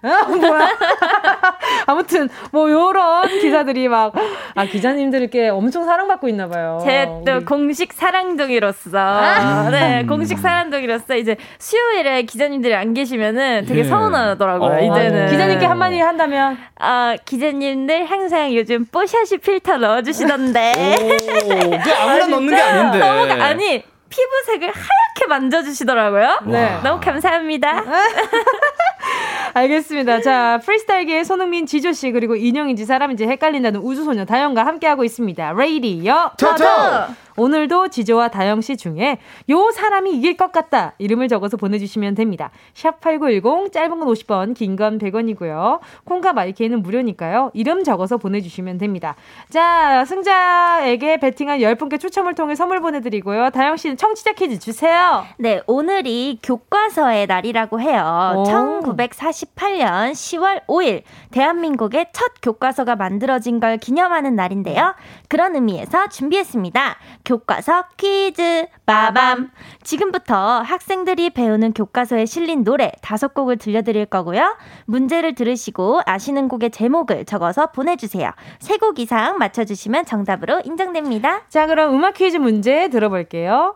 어, 뭐야? (laughs) 아무튼 뭐 요런 기사들이 막 아 기자님들께 엄청 사랑받고 있나 봐요. 제 또. 공식 사랑둥이로서 네 공식 사랑둥이로서 이제 수요일에 기자님들이 안 계시면은 되게 예. 서운하더라고요 어. 이제는 기자님께 한마디 한다면 아 기자님들 항상 요즘 뽀샤시 필터 넣어주시던데 오. 그 아무나 넣는 게 진짜 아닌데. 너무 아니 피부색을 하얗게 만져주시더라고요 네. 너무 감사합니다 (laughs) 알겠습니다. 자, 프리스타일계의 손흥민 지조씨, 그리고 인형인지 사람인지 헷갈린다는 우주소녀 다영과 함께하고 있습니다. 레이디요. 토토! 오늘도 지조와 다영 씨 중에 요 사람이 이길 것 같다. 이름을 적어서 보내주시면 됩니다. 샵8910, 짧은 건 50원, 긴 건 100원이고요. 콩과 마이케이는 무료니까요. 이름 적어서 보내주시면 됩니다. 자, 승자에게 베팅한 10분께 추첨을 통해 선물 보내드리고요. 다영 씨는 청취자 퀴즈 주세요. 네, 오늘이 교과서의 날이라고 해요. 오. 1948년 10월 5일, 대한민국의 첫 교과서가 만들어진 걸 기념하는 날인데요. 그런 의미에서 준비했습니다. 교과서 퀴즈, 빠밤. 지금부터 학생들이 배우는 교과서에 실린 노래 다섯 곡을 들려드릴 거고요. 문제를 들으시고 아시는 곡의 제목을 적어서 보내주세요. 세 곡 이상 맞춰주시면 정답으로 인정됩니다. 자, 그럼 음악 퀴즈 문제 들어볼게요.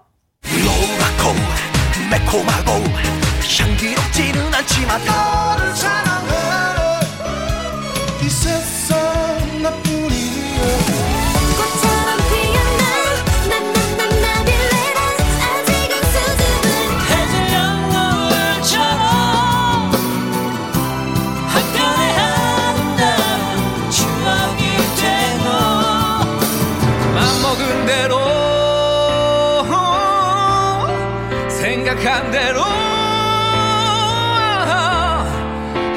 대로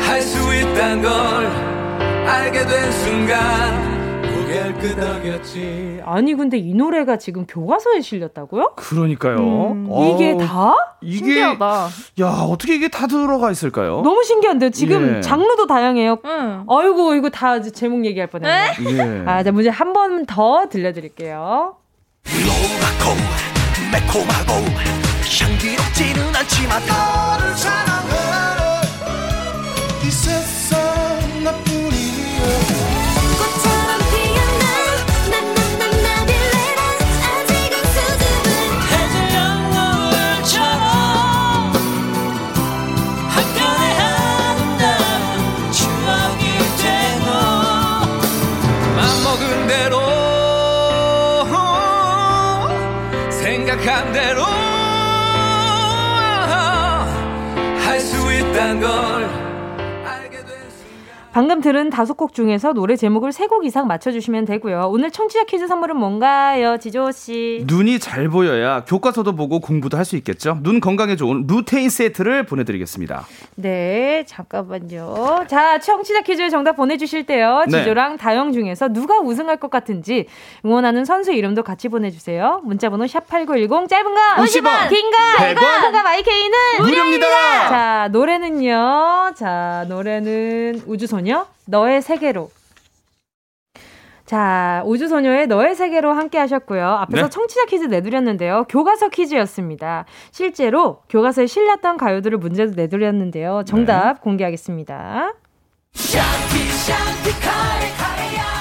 할 수 있단 걸 알게 된 순간 고개를 끄덕였지 아니 근데 이 노래가 지금 교과서에 실렸다고요? 그러니까요. 음, 어, 이게 다? 이게 신기하다. 야 어떻게 이게 다 들어가 있을까요? 너무 신기한데요. 지금 예. 장르도 다양해요. 응. 아이고 이거 다 제목 얘기할 뻔했네. 예. 아, 자 문제 한 번 더 들려드릴게요. 노랗고 매콤하고 향기롭지는 않지만 너를 사랑 수 있단 걸 알게 된 방금 들은 다섯 곡 중에서 노래 제목을 세 곡 이상 맞춰주시면 되고요. 오늘 청취자 퀴즈 선물은 뭔가요, 지조 씨? 눈이 잘 보여야 교과서도 보고 공부도 할 수 있겠죠. 눈 건강에 좋은 루테인 세트를 보내드리겠습니다. 네, 잠깐만요. 자, 청취자 퀴즈 정답 보내주실 때요. 네. 지조랑 다영 중에서 누가 우승할 것 같은지 응원하는 선수 이름도 같이 보내주세요. 문자번호 샵 8910 짧은 거 50원, 긴 거, 100원, 가 마이케이는 무료입니다. 자, 노래는요. 자, 노래는 우주소녀 너의 세계로. 자, 우주소녀의 너의 세계로 함께 하셨고요. 앞에서 네. 청취자 퀴즈 내드렸는데요. 교과서 퀴즈였습니다. 실제로 교과서에 실렸던 가요들을 문제도 내드렸는데요. 정답 네. 공개하겠습니다.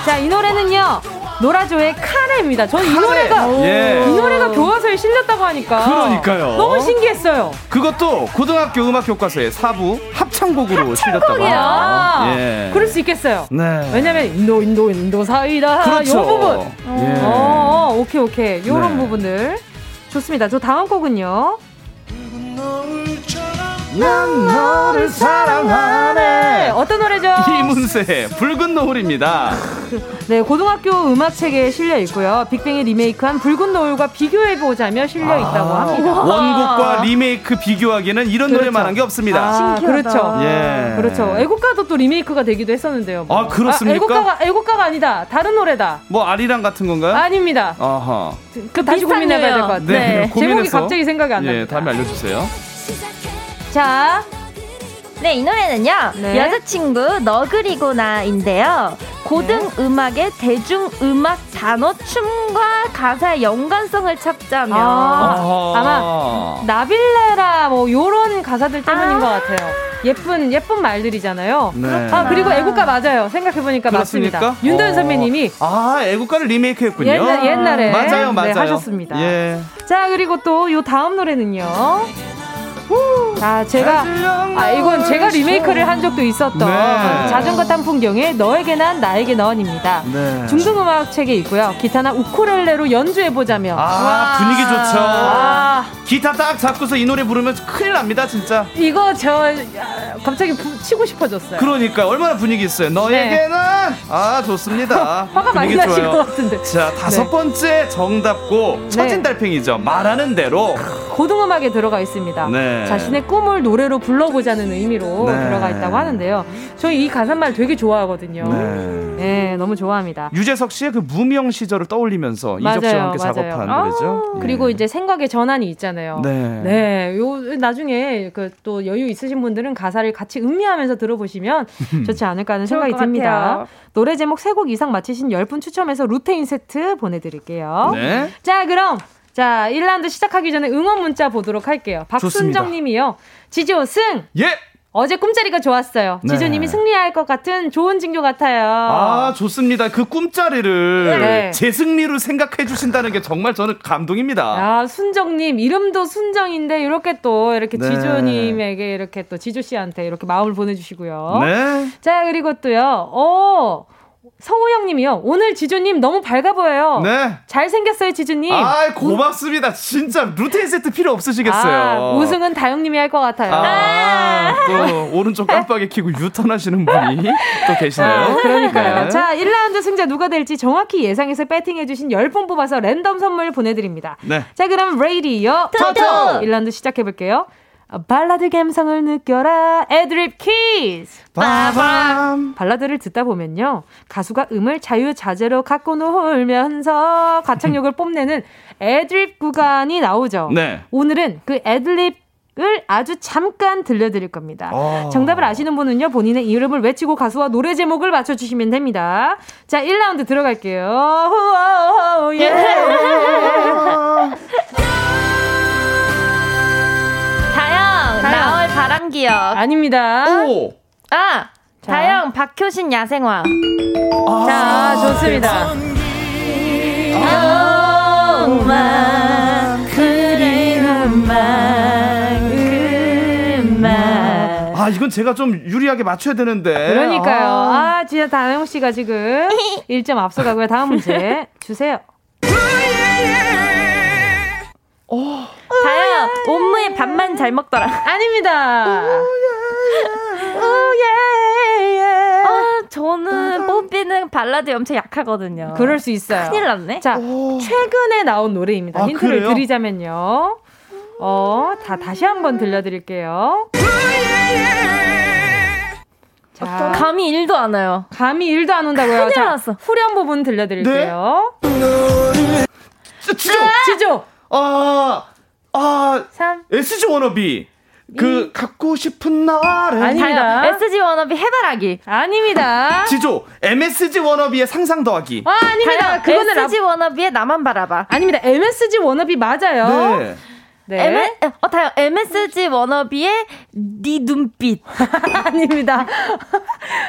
자, 이 노래는요. 노라조의 카레입니다. 저는 이 카레. 노래가 예. 이 노래가 교과서에 실렸다고 하니까 그러니까요. 너무 신기했어요. 그것도 고등학교 음악 교과서의 사부 합창곡으로 실렸다고 곡이야. 합니다. 예. 그럴 수 있겠어요. 네. 왜냐면 인도 인도 인도 사이다 그렇죠. 요 부분. 예. 어, 어, 오케이 오케이. 요런 네. 부분들 좋습니다. 저 다음 곡은요. 난 너를 사랑하네. 네, 어떤 노래죠? 이문세 붉은 노을입니다. (laughs) 네, 고등학교 음악 책에 실려 있고요. 빅뱅이 리메이크한 붉은 노을과 비교해 보자며 실려 있다고 합니다. 원곡과 리메이크 비교하기에는 이런 그렇죠. 노래만한 게 없습니다. 아, 그렇죠. 예. 그렇죠. 애국가도 또 리메이크가 되기도 했었는데요. 뭐. 아, 그렇습니까? 애국가가 애국가가 아니다. 다른 노래다. 뭐 아리랑 같은 건가요? 아닙니다. 아하. 그 다시 비슷한 고민해 봐야 될 것. 같아요. 네, 제목이 고민해서. 갑자기 생각이 안 예, 납니다. 다음에 알려 주세요. 자, 네, 이 노래는요. 네. 여자친구 너 그리고 나인데요. 고등 음악의 대중 음악 단어 춤과 가사의 연관성을 찾자면 아. 아마 나빌레라 뭐 요런 가사들 때문인 아. 것 같아요. 예쁜 예쁜 말들이잖아요. 네. 아 그리고 애국가 맞아요. 생각해 보니까? 맞습니다. 윤도현 어. 선배님이 아, 애국가를 리메이크했군요. 옛날, 옛날에 맞아요, 맞아요. 네, 하셨습니다. 예. 자 그리고 또 요 다음 노래는요. 자 제가 아 이건 제가 리메이크를 한 적도 있었던 네. 자전거 탄 풍경의 너에게 난 나에게 넌입니다. 네. 중등음악 책에 있고요. 기타나 우쿨렐레로 연주해 보자면 아, 분위기 좋죠. 아, 기타 딱 잡고서 이 노래 부르면 큰일 납니다, 진짜. 이거 저 아, 갑자기 부- 치고 싶어졌어요. 그러니까 얼마나 분위기 있어요. 너에게는 아 좋습니다. (laughs) 화가 많이 나실 좋아요. 것 같은데. 자 다섯 네. 번째 정답고 처진 달팽이죠. 말하는 대로 고등음악에 들어가 있습니다. 네. 자신의 꿈을 노래로 불러보자는 의미로 네. 들어가 있다고 하는데요. 저희 이 가사말 되게 좋아하거든요. 네. 네, 너무 좋아합니다. 유재석 씨의 그 무명 시절을 떠올리면서 이적 씨와 함께 작업한 아, 노래죠. 그리고 예. 이제 생각의 전환이 있잖아요. 네. 네, 요 나중에 그 또 여유 있으신 분들은 가사를 같이 음미하면서 들어보시면 (laughs) 좋지 않을까 하는 생각이 것 듭니다. 같아요. 노래 제목 세 곡 이상 맞히신 10분 추첨해서 루테인 세트 보내드릴게요. 네. 자, 그럼 자 1라운드 시작하기 전에 응원 문자 보도록 할게요. 좋습니다. 박순정 님이요. 지조 승. 예. 어제 꿈자리가 좋았어요. 네. 지조님이 승리할 것 같은 좋은 징조 같아요. 아 좋습니다. 그 꿈자리를 네. 제 승리로 생각해 주신다는 게 정말 저는 감동입니다. 아, 순정님, 이름도 순정인데, 이렇게 또, 이렇게 네. 지조님에게 이렇게 또 지조 씨한테 이렇게 마음을 보내주시고요. 네. 자, 그리고 또요, 어, 성우형 님이요. 오늘 지조님 너무 밝아 보여요. 네. 잘생겼어요, 지조님. 아 고맙습니다. 진짜 루테인 세트 필요 없으시겠어요. 아, 우승은 다영님이 할 것 같아요. 아, 또 오른쪽 깜빡이 켜고 유턴하시는 분이 또 계시네요. 아, 그러니까요. 네. 자, 1라운드 승자 누가 될지 정확히 예상해서 배팅해주신 10분 뽑아서 랜덤 선물 보내드립니다. 네. 자, 그럼 레이디요. 토토! 1라운드 시작해볼게요. 아, 발라드 감성을 느껴라. 애드립 퀴즈. 빠밤. 발라드를 듣다 보면요. 가수가 음을 자유자재로 갖고 놀면서 가창력을 (laughs) 뽐내는 애드립 구간이 나오죠. 네. 오늘은 그 애드립 아주 잠깐 들려드릴 겁니다. 아. 정답을 아시는 분은요, 본인의 이름을 외치고 가수와 노래 제목을 맞춰주시면 됩니다. 자, 1라운드 들어갈게요. 예. 바람기역. 아닙니다. 오! 아, 다영, 박효신 야생화. 자, 좋습니다. 그리움만, 아, 이건 제가 좀 유리하게 맞춰야 되는데. 그러니까요. 아. 아, 진짜 다영 씨가 지금 (laughs) 1점 앞서가고요. 다음 문제 주세요. (laughs) 다영, 옴무의 밥만 잘 먹더라. (laughs) 아닙니다. 아, 저는 뽀삐는 발라드 엄청 약하거든요. 그럴 수 있어요. 큰일 났네. 자, 최근에 나온 노래입니다. 아, 힌트를 그래요? 드리자면요. 어, 다 다시 한번 들려드릴게요. 자, 감이 1도 안 와요. 감이 1도 안 온다고요. 큰일 자, 났어. 후렴 부분 들려드릴게요. 진짜, 진짜. 지조! 아, 아, 3. SG 워너비. 그, 갖고 싶은 날에. 아닙니다. SG 워너비 해바라기. 아닙니다. 지조, MSG 워너비의 상상 더하기. 아, 아닙니다. 그거는 라... SG 워너비의 나만 바라봐. 아닙니다. MSG 워너비 맞아요. 네. 네. M, 어, 다영, MSG 워너비의 네 눈빛. 아닙니다.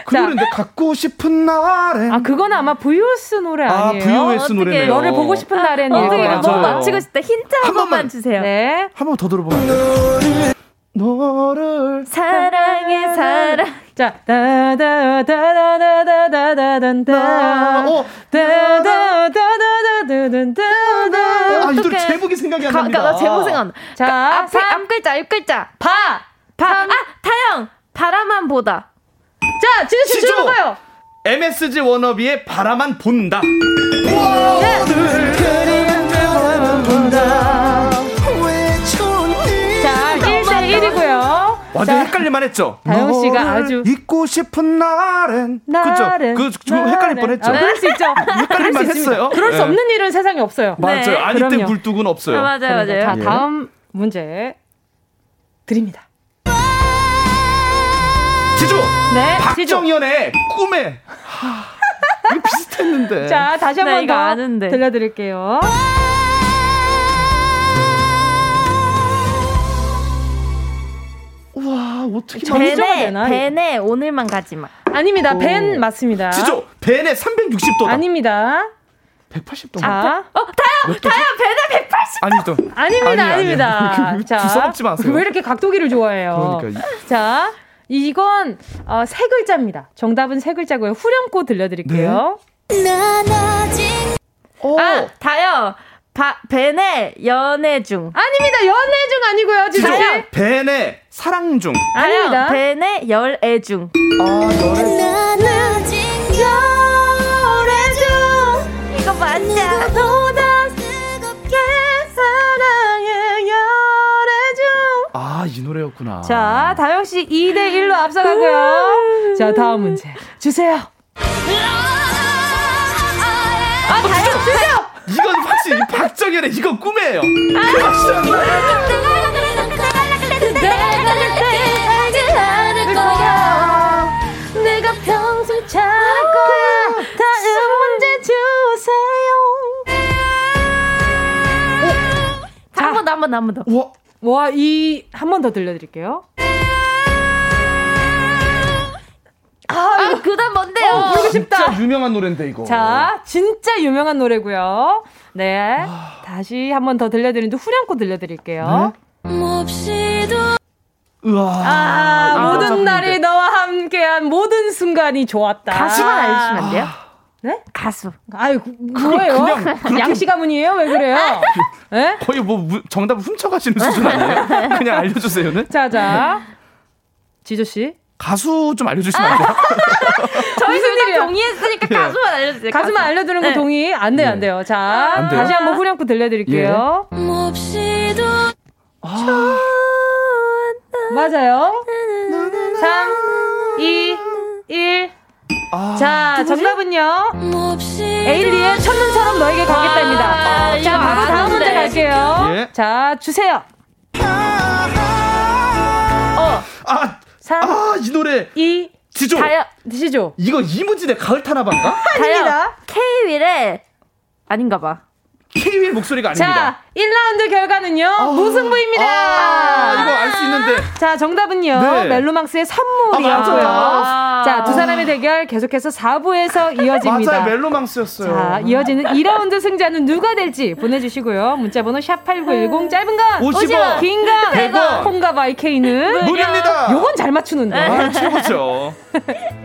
그 자. 노래인데, 갖고 싶은 날에. 아, 그건 아마 VOS 노래 아, 아니에요? VOS 어떡해. 노래네요. 너를 보고 싶은 날엔 어떻게 뭐. 맞히고 싶다. 힌트 한, 한 번만 번만. 주세요. 네. 한 번 더 들어보면 돼요? 너를. 사랑해, 사랑. 자. 어. 다다다다다다단다. 아, 이 노래. 제목이 생각이 안 가, 납니다. 가, 나 제목 생각 안 나. 자, 가- 앞에, 삼. 앞 글자, 앞 글자. 바. 바, 아, 타영! 바라만 보다. 자, 지수 씨 지조. 들어봐요. MSG 워너비의 바라만 본다. 자, 완전 헷갈릴만 했죠? 다영 씨가 아주- 잊고 싶은 날엔. 날은, 그죠? 그, 좀 헷갈릴 뻔 했죠? 아, 그럴 수 있죠. (laughs) 헷갈릴만. 했어요. 그럴 수 네. 없는 일은 세상에 없어요. 맞아요. 네. 아니 때 그럼요. 굴뚝은 없어요. 아, 맞아요, 맞아요. 자, 예. 다음 문제 드립니다. 지조! 네. 박정현의 꿈에. 하, 이거 비슷했는데. 자, 다시 한나번 이거 더 아는데. 들려드릴게요. 와, 어떻게 되나, 벤의 오늘만 가지 마. 아닙니다. 벤 맞습니다. 지조! 벤의 360도다. 아닙니다. 180도. 자, 어, 타영! 타영! 벤의 180! 아니, 또. 아닙니다, 아니, 아닙니다. 아니. (laughs) 자, 두서먹지 마세요. 왜 이렇게 각도기를 좋아해요? 그러니까. 자, 이건 어, 세 글자입니다. 정답은 세 글자고요. 후렴구 들려드릴게요. 난 아직 어. 아, 다영! 바, 벤의 연애 중. 아닙니다. 연애 중 아니고요. 씨. 벤의 사랑 중. 아닙니다. 벤의 열애 중. 아, 열애 중 이거 맞냐? 보다 뜨겁게 사랑의 열애 중. 아, 이 노래였구나. 자, 다영 씨 2대 1로 앞서가고요. 자, 다음 문제 주세요. 아, 다영 주세요. 이건 확실히 박정현의 이건 꿈이에요. 내가 평생 거야. 다음 문제 주세요. 한번 더, 한번 더, 한번 더. 와, 와, 이 한 번 더 들려드릴게요. 아, 그 다음 뭔데요? 부르고 싶다. 진짜 유명한 노래인데 이거. 자, 진짜 유명한 노래고요. 네, 다시 한 번 더 들려드리는데 후렴구 들려드릴게요. 몹시도 우와. 아, 모든 깜짝 날이 너와 함께한 모든 순간이 좋았다. 가수만 알려주시면 안 돼요? 네? 가수. 아유, 그- 뭐예요? 양씨 가문이에요? 왜 그래요? 예? (laughs) 거의 뭐 무- 정답을 훔쳐가시는 수준 아니에요? (laughs) 그냥 알려주세요는. 자, 자. 지조씨. 가수 좀 알려주시면 안 돼요? (laughs) 저희? 둘다 동의했으니까 예. 가수만 알려주세요. 가수만 가수. 알려주는 거 네. 동의? 안 돼요, 예. 안 돼요. 자, 안 돼요? 다시 한번 후렴구 들려드릴게요. 몹시도 맞아요. 3, 2, 1. 아, 자, 정답은요. 에일리의 첫눈처럼 너에게 가겠다입니다. 아, 자, 바로 다음. 문제 갈게요. 예. 자, 주세요. 아, 어. 아, 3, 아, 이 노래. 2, 지조. 다영, 드시죠. 이거 이무진의 가을 타나반가? 다영. K-윌의 아닌가 봐. 키위의 목소리가 아닙니다. 자, 1라운드 결과는요. 무승부입니다. 아, 이거 알 수 있는데. 자, 정답은요. 네. 멜로망스의 선물이었고요. 아. 자, 두 사람의 대결 계속해서 4부에서 (laughs) 이어집니다. 맞아요, 멜로망스였어요. 자, 이어지는 2라운드 승자는 누가 될지 보내 주시고요. 문자 번호 샵8910 짧은 건 50 원, 긴건 100 원. 콩과 바이케이는 무료입니다. 요건 잘 맞추는데. 아, 최고죠. (laughs)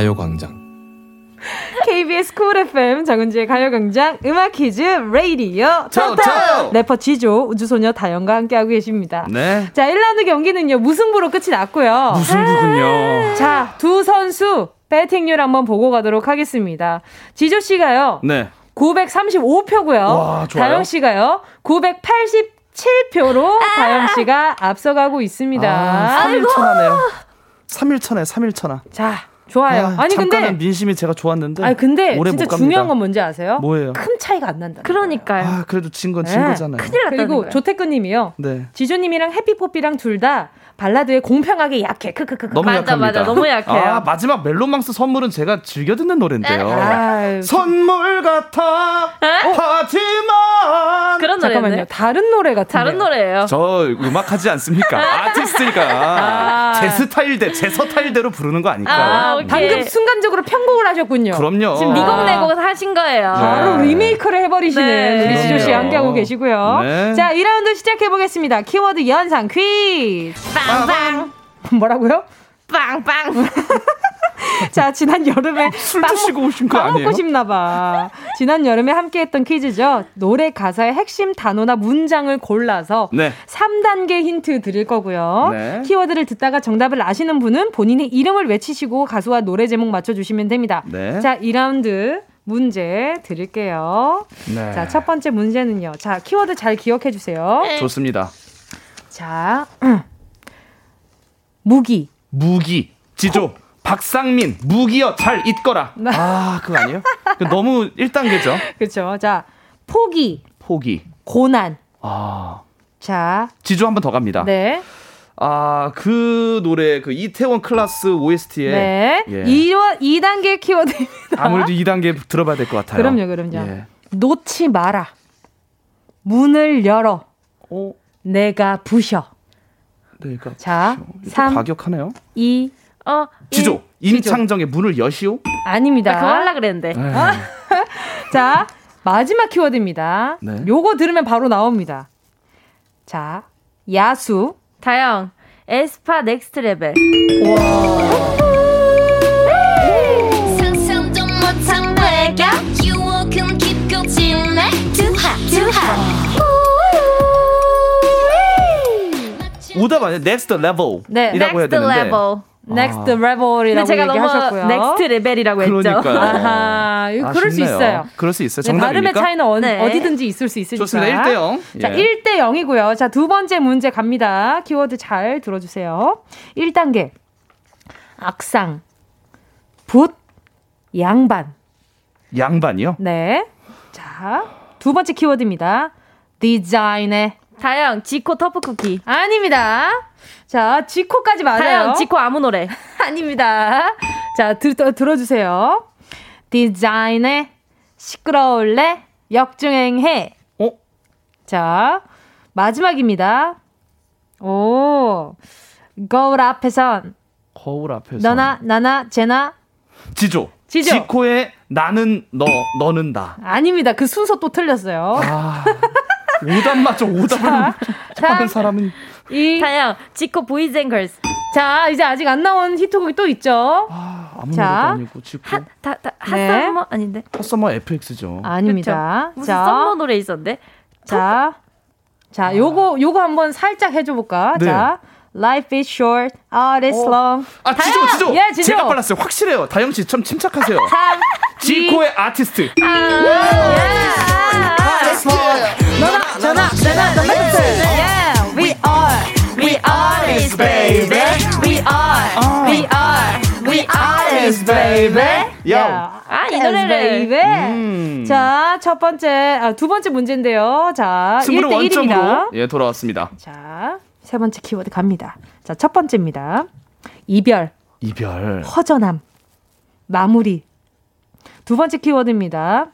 가요광장. KBS 쿨 FM 정은지의 가요광장 음악 퀴즈 레이디어 차오, 토토 차오. 래퍼 지조 우주소녀 다영과 함께하고 계십니다. 네. 자 1라운드 경기는요 무승부로 끝이 났고요. 무승부군요. 자 두 선수 배팅률 한번 보고 가도록 하겠습니다. 지조 씨가요 네. 935표고요. 와, 좋아요. 다영 씨가요 987표로 다영 씨가 앞서가고 있습니다. 아, 3일 천하네요. 3일 천에 3일 천하. 자 좋아요. 아, 아니 잠깐은 근데 민심이 제가 좋았는데. 아니 근데 오래 진짜 못 갑니다. 중요한 건 뭔지 아세요? 뭐예요? 큰 차이가 안 난다. 그러니까요. 아, 그래도 진 건진 네. 거잖아요. 큰일 났다는 그리고 거예요. 조태근님이요. 네. 지조님이랑 해피포피랑 둘 다 발라드에 공평하게 약해. 크크크크. 너무 맞아, 약합니다. 맞아. 너무 약해요. 아, 마지막 멜로망스 선물은 제가 즐겨 듣는 노래인데요. 아유, 선물 같아 하지만 그런 잠깐만요. 다른 노래 같은데. 다른 노래예요. 저 음악 하지 않습니까? 아티스트니까 아. 제 스타일 대 제 서타일대로 부르는 거 아닐까요? 아, 오케이. 방금 순간적으로 편곡을 하셨군요. 그럼요. 지금 미국 내고 하신 거예요. 바로 네. 리메이크를 해버리시는 네. 우리 지조 씨. 함께하고 계시고요. 네. 자, 2라운드 시작해 보겠습니다. 키워드 연상 퀴즈. 빵빵. (laughs) 뭐라고요? 빵빵. (laughs) 자, 지난 여름에 술 빵 드시고 오신 거 빵 아니에요? 먹고 싶나 봐. 지난 여름에 함께 했던 퀴즈죠. 노래 가사의 핵심 단어나 문장을 골라서 네. 3단계 힌트 드릴 거고요. 네. 키워드를 듣다가 정답을 아시는 분은 본인의 이름을 외치시고 가수와 노래 제목 맞춰 주시면 됩니다. 네. 자, 2라운드 문제 드릴게요. 네. 자, 첫 번째 문제는요. 자, 키워드 잘 기억해 주세요. 좋습니다. 자, (clears throat) 무기. 무기 지조 박상민 무기여 잘 있거라. (laughs) 아 그거 아니에요? 그 너무 1단계죠. 그렇죠. 자, 포기, 포기. 고난. 아 자, 지조 한 번 더 갑니다. 네. 아 그 노래 그 이태원 클라스 OST에 네. 예. 이 2단계 키워드입니다. 아무래도 2단계 들어봐야 될 것 같아요. 그럼요, 그럼요. 예. 놓지 마라. 문을 열어. 어, 내가 부셔. 네, 그러니까 자, 이거 3, 과격하네요. 2, 어. 지조 지조. 임창정의 문을 여시오. 아닙니다. 나 그거 하려 그랬는데. 네. (laughs) 자, 마지막 키워드입니다. 네. 요거 들으면 바로 나옵니다. 자, 야수. 다영. 에스파 Next Level. 상 오답 아니에요? Next Level. 네. 이라고 해야 되는데. Level. Next 아. Level이라고 제가 너무 얘기하셨고요. Next Level이라고 했죠. 이거 그럴 수 아쉽네요. 있어요. 그럴 수 있어요. 네, 발음의 정답입니까? 차이는 어, 네. 어디든지 있을 수 있으니까. 좋습니다. 1대 0. 자, 1대 0이고요. 자, 두 번째 문제 갑니다. 키워드 잘 들어 주세요. 1단계. 악상. 붓. 양반. 양반이요? 네. 자, 두 번째 키워드입니다. 디자인의. 다영. 지코 터프 쿠키. 아닙니다. 자, 지코까지 맞아요. 다영. 지코 아무 노래. (laughs) 아닙니다. 자, 들, 어, 들어주세요. 디자인의 시끄러울래 역주행해. 어? 자, 마지막입니다. 오, 거울 앞에선 거울 앞에서. 너나 나나 쟤나 지조. 지조. 지코의 나는 너, 너는 나. 아닙니다. 그 순서 또 틀렸어요. 아. (laughs) 오답 맞죠? 오답을 자, 하는 사람은 이 다영, 지코 Boys And Girls. 자, 이제 아직 안 나온 히트곡이 또 있죠. 아, 아무 자. 노래도 아니고 지금 핫, 다, 다, 네. Hot Summer? 아닌데. 핫서머 FX죠. 아닙니다. 무슨 자, 썸머 노래 있었는데? 자, 자, 요거 요거 한번 살짝 해줘 볼까? 네. 자, Life is short, art is long. 아, 지조, 다영! 지조! 예, 지조. 제가 빨랐어요. 확실해요. 다영 씨, 좀 침착하세요. 3, 지코의 아티스트. 전화, 전화, 전화, 전화. Yeah, we are, we are this baby. We are, we are, we are this baby. 야. 아, 이 노래를. baby. 음. 자, 첫 번째, 아, 두 번째 문제인데요. 자, 승부를 1대 원점으로 1입니다. 예 돌아왔습니다. 자, 세 번째 키워드 갑니다. 자, 첫 번째입니다. 이별, 이별. 허전함, 마무리. 두 번째 키워드입니다.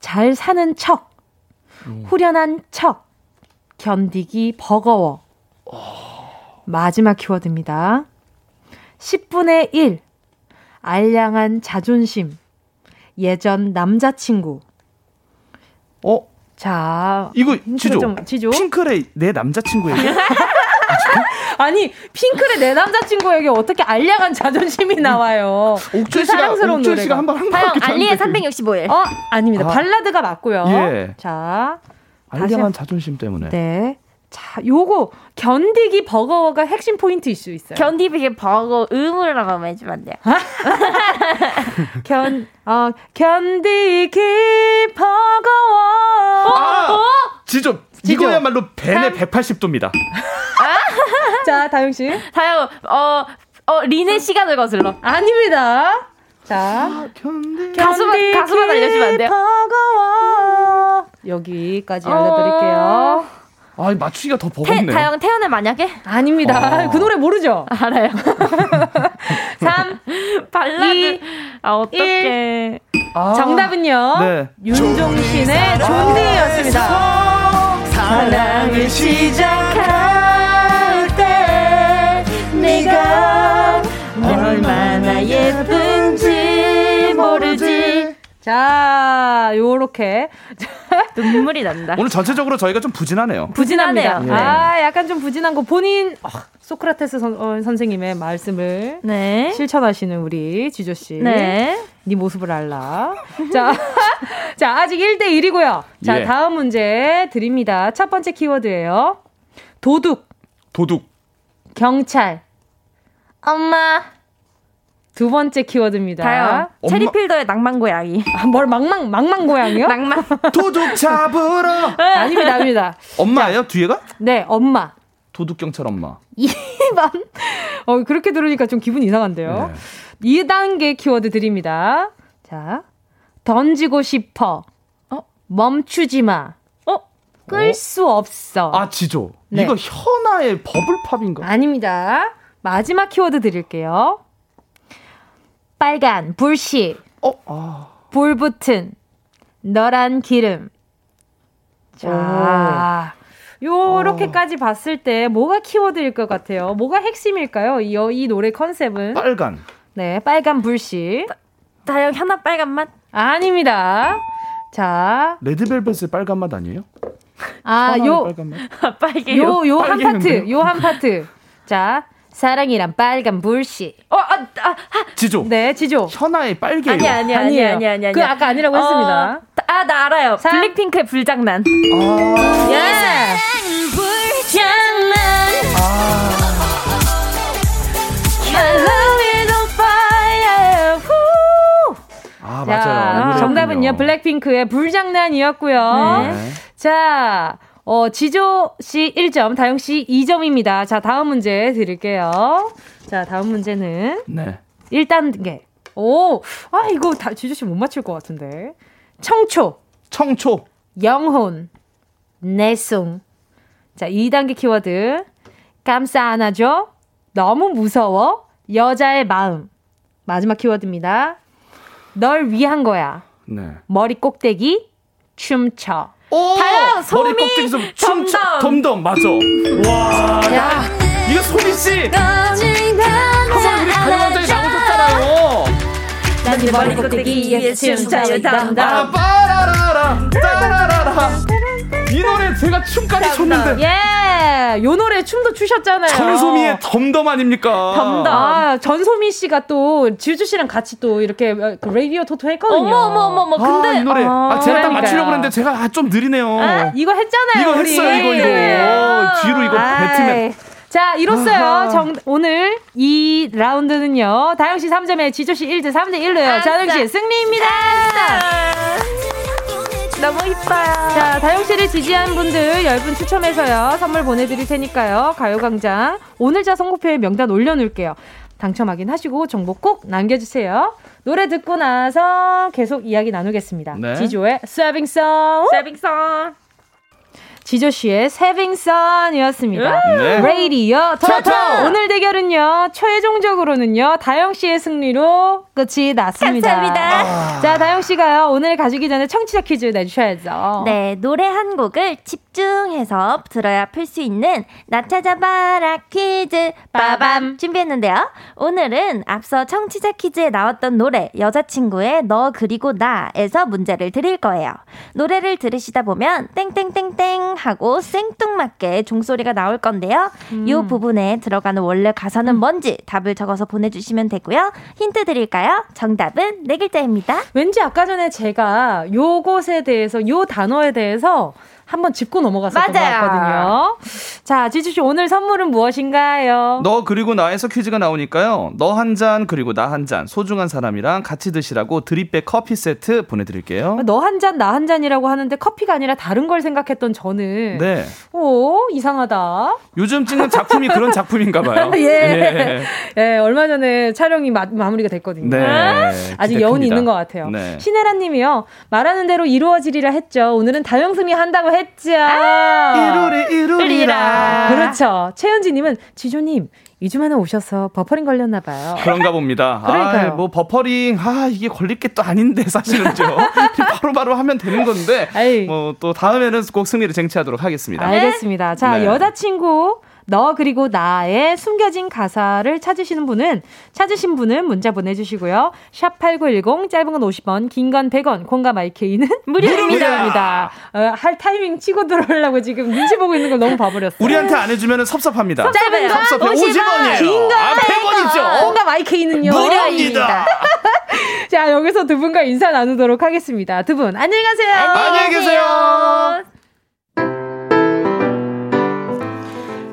잘 사는 척, 후련한 척, 견디기 버거워. 마지막 키워드입니다. 10분의 1, 알량한 자존심, 예전 남자친구. 어 자, 이거 지조. 좀, 지조? 핑클의 내 남자친구에게. (laughs) (laughs) 아니 핑클의 내 남자친구에게 어떻게 알량한 자존심이 나와요? 옥준 그 씨가 사랑스러운 옥준 씨가. 한번 다영, 같기도 알리의 한데. 365일. 어 아닙니다. 아. 발라드가 맞고요. 예. 자, 알량한 자존심 때문에. 네. 자, 요거 견디기 버거워가 핵심 포인트일 수 있어요. 견디비게 버거 음으로 한번 해주면 안 돼요? (laughs) 견, 어, 견디기 버거워. 아! 지조. 지조. 이거야말로 벤의 180도입니다. 자, 다영 씨. 다영, 어, 어, 린의 시간을 거슬러. 아닙니다. 자, 견디. 가수만, 가수만 알려주면 안 돼요? 버거워. 여기까지 알려드릴게요. 아, 맞추기가 더 태, 버겁네. 다영 태연의 만약에? 아닙니다. 어. 그 노래 모르죠? 알아요. (laughs) 3, 발라드. 이, 아, 어떡해. 아, 정답은요. 네. 윤종신의 존디였습니다. 사랑을 시작할 때 네가 얼마나 예쁜지 모르지. 자, 요렇게 (laughs) 눈물이 난다. 오늘 전체적으로 저희가 좀 부진하네요. 부진합니다. 부진하네요. 아, 약간 좀 부진한 거 본인 어, 소크라테스 선, 어, 선생님의 말씀을 네. 실천하시는 우리 지조 씨. 네. 네 모습을 알라. 자, (laughs) 자, 아직 1대 1이고요. 자, 예. 다음 문제 드립니다. 첫 번째 키워드예요. 도둑, 도둑. 경찰. 엄마. 두 번째 키워드입니다. 엄마- 체리필더의 낭만 고양이. 아, 뭘 망망 망망 고양이요? (laughs) 낭만. 도둑 잡으러. (laughs) 아닙니다, 아닙니다. 엄마예요? 뒤에가? 네, 엄마. 도둑 경찰 엄마. (laughs) 2번. 어, 그렇게 들으니까 좀 기분 이상한데요. 네. 2단계 키워드 드립니다. 자, 던지고 싶어. 어? 멈추지 마. 어? 끌수 없어. 아, 지조. 네. 이거 현아의 버블팝인가? 아닙니다. 마지막 키워드 드릴게요. 빨간, 불씨, 어, 아. 불붙은, 너란 기름. 자, 요렇게까지 봤을 때 뭐가 키워드일 것 같아요? 뭐가 핵심일까요? 이, 이 노래 컨셉은? 빨간. 네, 빨간 불씨. 다영 하나 빨간 맛. 아닙니다. 자, 레드벨벳의 빨간 맛 아니에요? 아, 요, 빨간 맛. (laughs) 빨개요. 요, 요 한? 파트, 요 한 (laughs) 파트. 자, 사랑이란 빨간 불씨. 어, 아, 아, 아. 지조. 네, 지조. 현아의 빨개요. 아니야, 아니야, 아니에요. 아니야, 아니야, 아니야. 그 아까 아니라고 했습니다. 아, 나 알아요. 삼. 블랙핑크의 불장난. 예. On fire. 후. 아, 자, 맞아요. 이 노래였군요. 정답은요. 블랙핑크의 불장난이었고요. 네. 자, 어, 지조 씨 1점, 다영 씨 2점입니다. 자, 다음 문제 드릴게요. 자, 다음 문제는 네. 1단계. 오, 아, 이거 다 지조 씨 못 맞출 것 같은데. 청초, 청초. 영혼, 내숭. 자, 2단계 키워드. 깜싸 안아줘. 너무 무서워. 여자의 마음. 마지막 키워드입니다. 널 위한 거야. 네. 머리 꼭대기, 춤춰. 오! 다영, 소미, 머리 꼭대기에서 춤춰. 덤덤. 덤덤, 맞아. 와. 야, 이거 소리씨! 한번 우리 가요광장에 나오셨잖아요. 난네 머리 꼭대기에 춤춰. 담담. 아, 빠라라라, 따라라라. 이 노래 제가 춤까지 췄는데. 예, 요 노래 춤도 추셨잖아요. 전소미의 덤덤 아닙니까? 덤덤. 아, 전소미 씨가 또 지우주 씨랑 같이 또 이렇게 그 라디오 토토 했거든요. 어머, 어머, 어머, 어머. 근데. 아, 이 노래. 아, 제가 딱 그러니까요. 맞추려고 했는데 제가 아, 좀 느리네요. 아, 이거 했잖아요. 이거 우리. 했어요, 이거, 이거. 어, 뒤로 이거. 뱉으면. 자, 이로써요. 정, 오늘 이 라운드는요. 다영 씨 3점에 지조 씨 1대 3대 1로요. 자영 씨 승리입니다. 너무 이뻐요. 자, 다영 씨를 지지한 분들 10분 추첨해서요. 선물 보내드릴 테니까요. 가요광장 오늘자 선곡표에 명단 올려놓을게요. 당첨 확인하시고 정보 꼭 남겨주세요. 노래 듣고 나서 계속 이야기 나누겠습니다. 네. 지조의 세빙송. 세빙선. 지조 씨의 세빙선이었습니다. 네. 레이디어 토토 토토! 오늘 대결은요 최종적으로는요 다영 씨의 승리로 끝이 났습니다. 감사합니다. 자 다영 씨가요 오늘 가시기 전에 청취자 퀴즈 내주셔야죠. 네, 노래 한 곡을 집중해서 들어야 풀 수 있는 나 찾아봐라 퀴즈 빠밤 준비했는데요. 오늘은 앞서 청취자 퀴즈에 나왔던 노래 여자친구의 너 그리고 나에서 문제를 드릴 거예요. 노래를 들으시다 보면 땡땡땡땡 하고 생뚱맞게 종소리가 나올 건데요. 이 부분에 들어가는 원래 가사는 뭔지 답을 적어서 보내주시면 되고요. 힌트 드릴까요? 정답은 네 글자입니다. 왠지 아까 전에 제가 요것에 대해서 요 단어에 대해서 한번 짚고 넘어갔었던 맞아요. 것 같거든요. 자 지주 씨 오늘 선물은 무엇인가요? 너 그리고 나에서 퀴즈가 나오니까요. 너 한 잔 그리고 나 한 잔 소중한 사람이랑 같이 드시라고 드립백 커피 세트 보내드릴게요. 너 한 잔 나 한 잔이라고 하는데 커피가 아니라 다른 걸 생각했던 저는 네. 오 이상하다. 요즘 찍는 작품이 그런 작품인가 봐요. (laughs) 예. 예, 얼마 전에 촬영이 마, 마무리가 됐거든요. 네. 아직 여운이. 있는 것 같아요. 네. 신혜라 님이요. 말하는 대로 이루어지리라 했죠. 오늘은 다영승이 한다고 했죠. 이루리 이루리라. 그렇죠. 최현지 님은 지조님 2주 만에 오셔서 버퍼링 걸렸나 봐요. 그런가 봅니다. 그러니까요. 아, 뭐 버퍼링 아 이게 걸릴 게 또 아닌데 사실은요. (laughs) 바로바로 하면 되는 건데. 뭐 또 다음에는 꼭 승리를 쟁취하도록 하겠습니다. 알겠습니다. 자, 네. 여자친구 너 그리고 나의 숨겨진 가사를 찾으시는 분은 찾으신 분은 문자 보내주시고요. 샵 #8910 짧은 건 50원, 긴 건 100원, 콩과 마이K는 (laughs) 무료입니다. 어, 할 타이밍 치고 들어오려고 지금 눈치 보고 있는 걸 너무 봐버렸어요. 우리한테 안 해주면 섭섭합니다. 짧은 거 섭섭해 50원이에요. 긴 거, 아, 100원이죠. 콩과 마이K는요. 무료입니다. (laughs) 자, 여기서 두 분과 인사 나누도록 하겠습니다. 두 분 안녕히 가세요. 안녕히 계세요.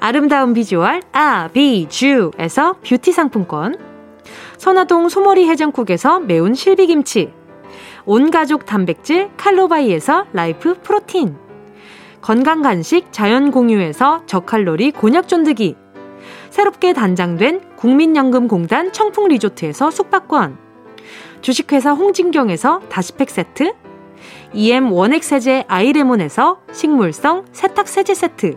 아름다운 비주얼 아비주에서 뷰티 상품권. 선화동 소머리 해장국에서 매운 실비김치. 온가족 단백질 칼로바이에서 라이프 프로틴. 건강 간식 자연 공유에서 저칼로리 곤약 쫀득이. 새롭게 단장된 국민연금공단 청풍 리조트에서 숙박권. 주식회사 홍진경에서 다시팩 세트. EM 원액 세제 아이레몬에서 식물성 세탁 세제 세트.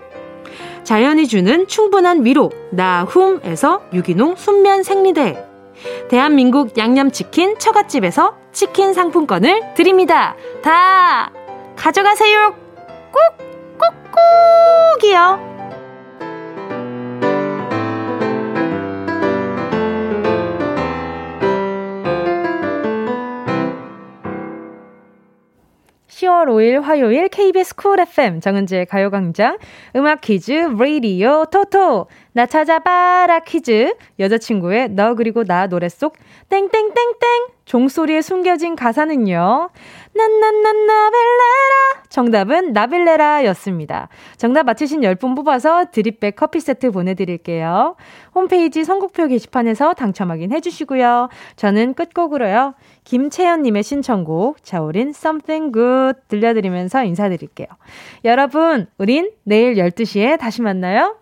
자연이 주는 충분한 위로 나훔에서 유기농 순면 생리대. 대한민국 양념치킨 처갓집에서 치킨 상품권을 드립니다. 다 가져가세요. 꼭, 꼭, 꼭이요. (10월 5일) 화요일 KBS 쿨 FM 정은지의 가요광장 음악 퀴즈 레이디오 토토 나 찾아봐라 퀴즈 여자친구의 너 그리고 나 노래 속 땡땡땡땡 종소리에 숨겨진 가사는요 난난난 나 벨레라 정답은 나빌레라 였습니다. 정답 맞히신 10분 뽑아서 드립백 커피 세트 보내드릴게요. 홈페이지 선곡표 게시판에서 당첨 확인 해 주시고요. 저는 끝곡으로요. 김채연님의 신청곡, 자우린 Something Good 들려드리면서 인사드릴게요. 여러분, 우린 내일 12시에 다시 만나요.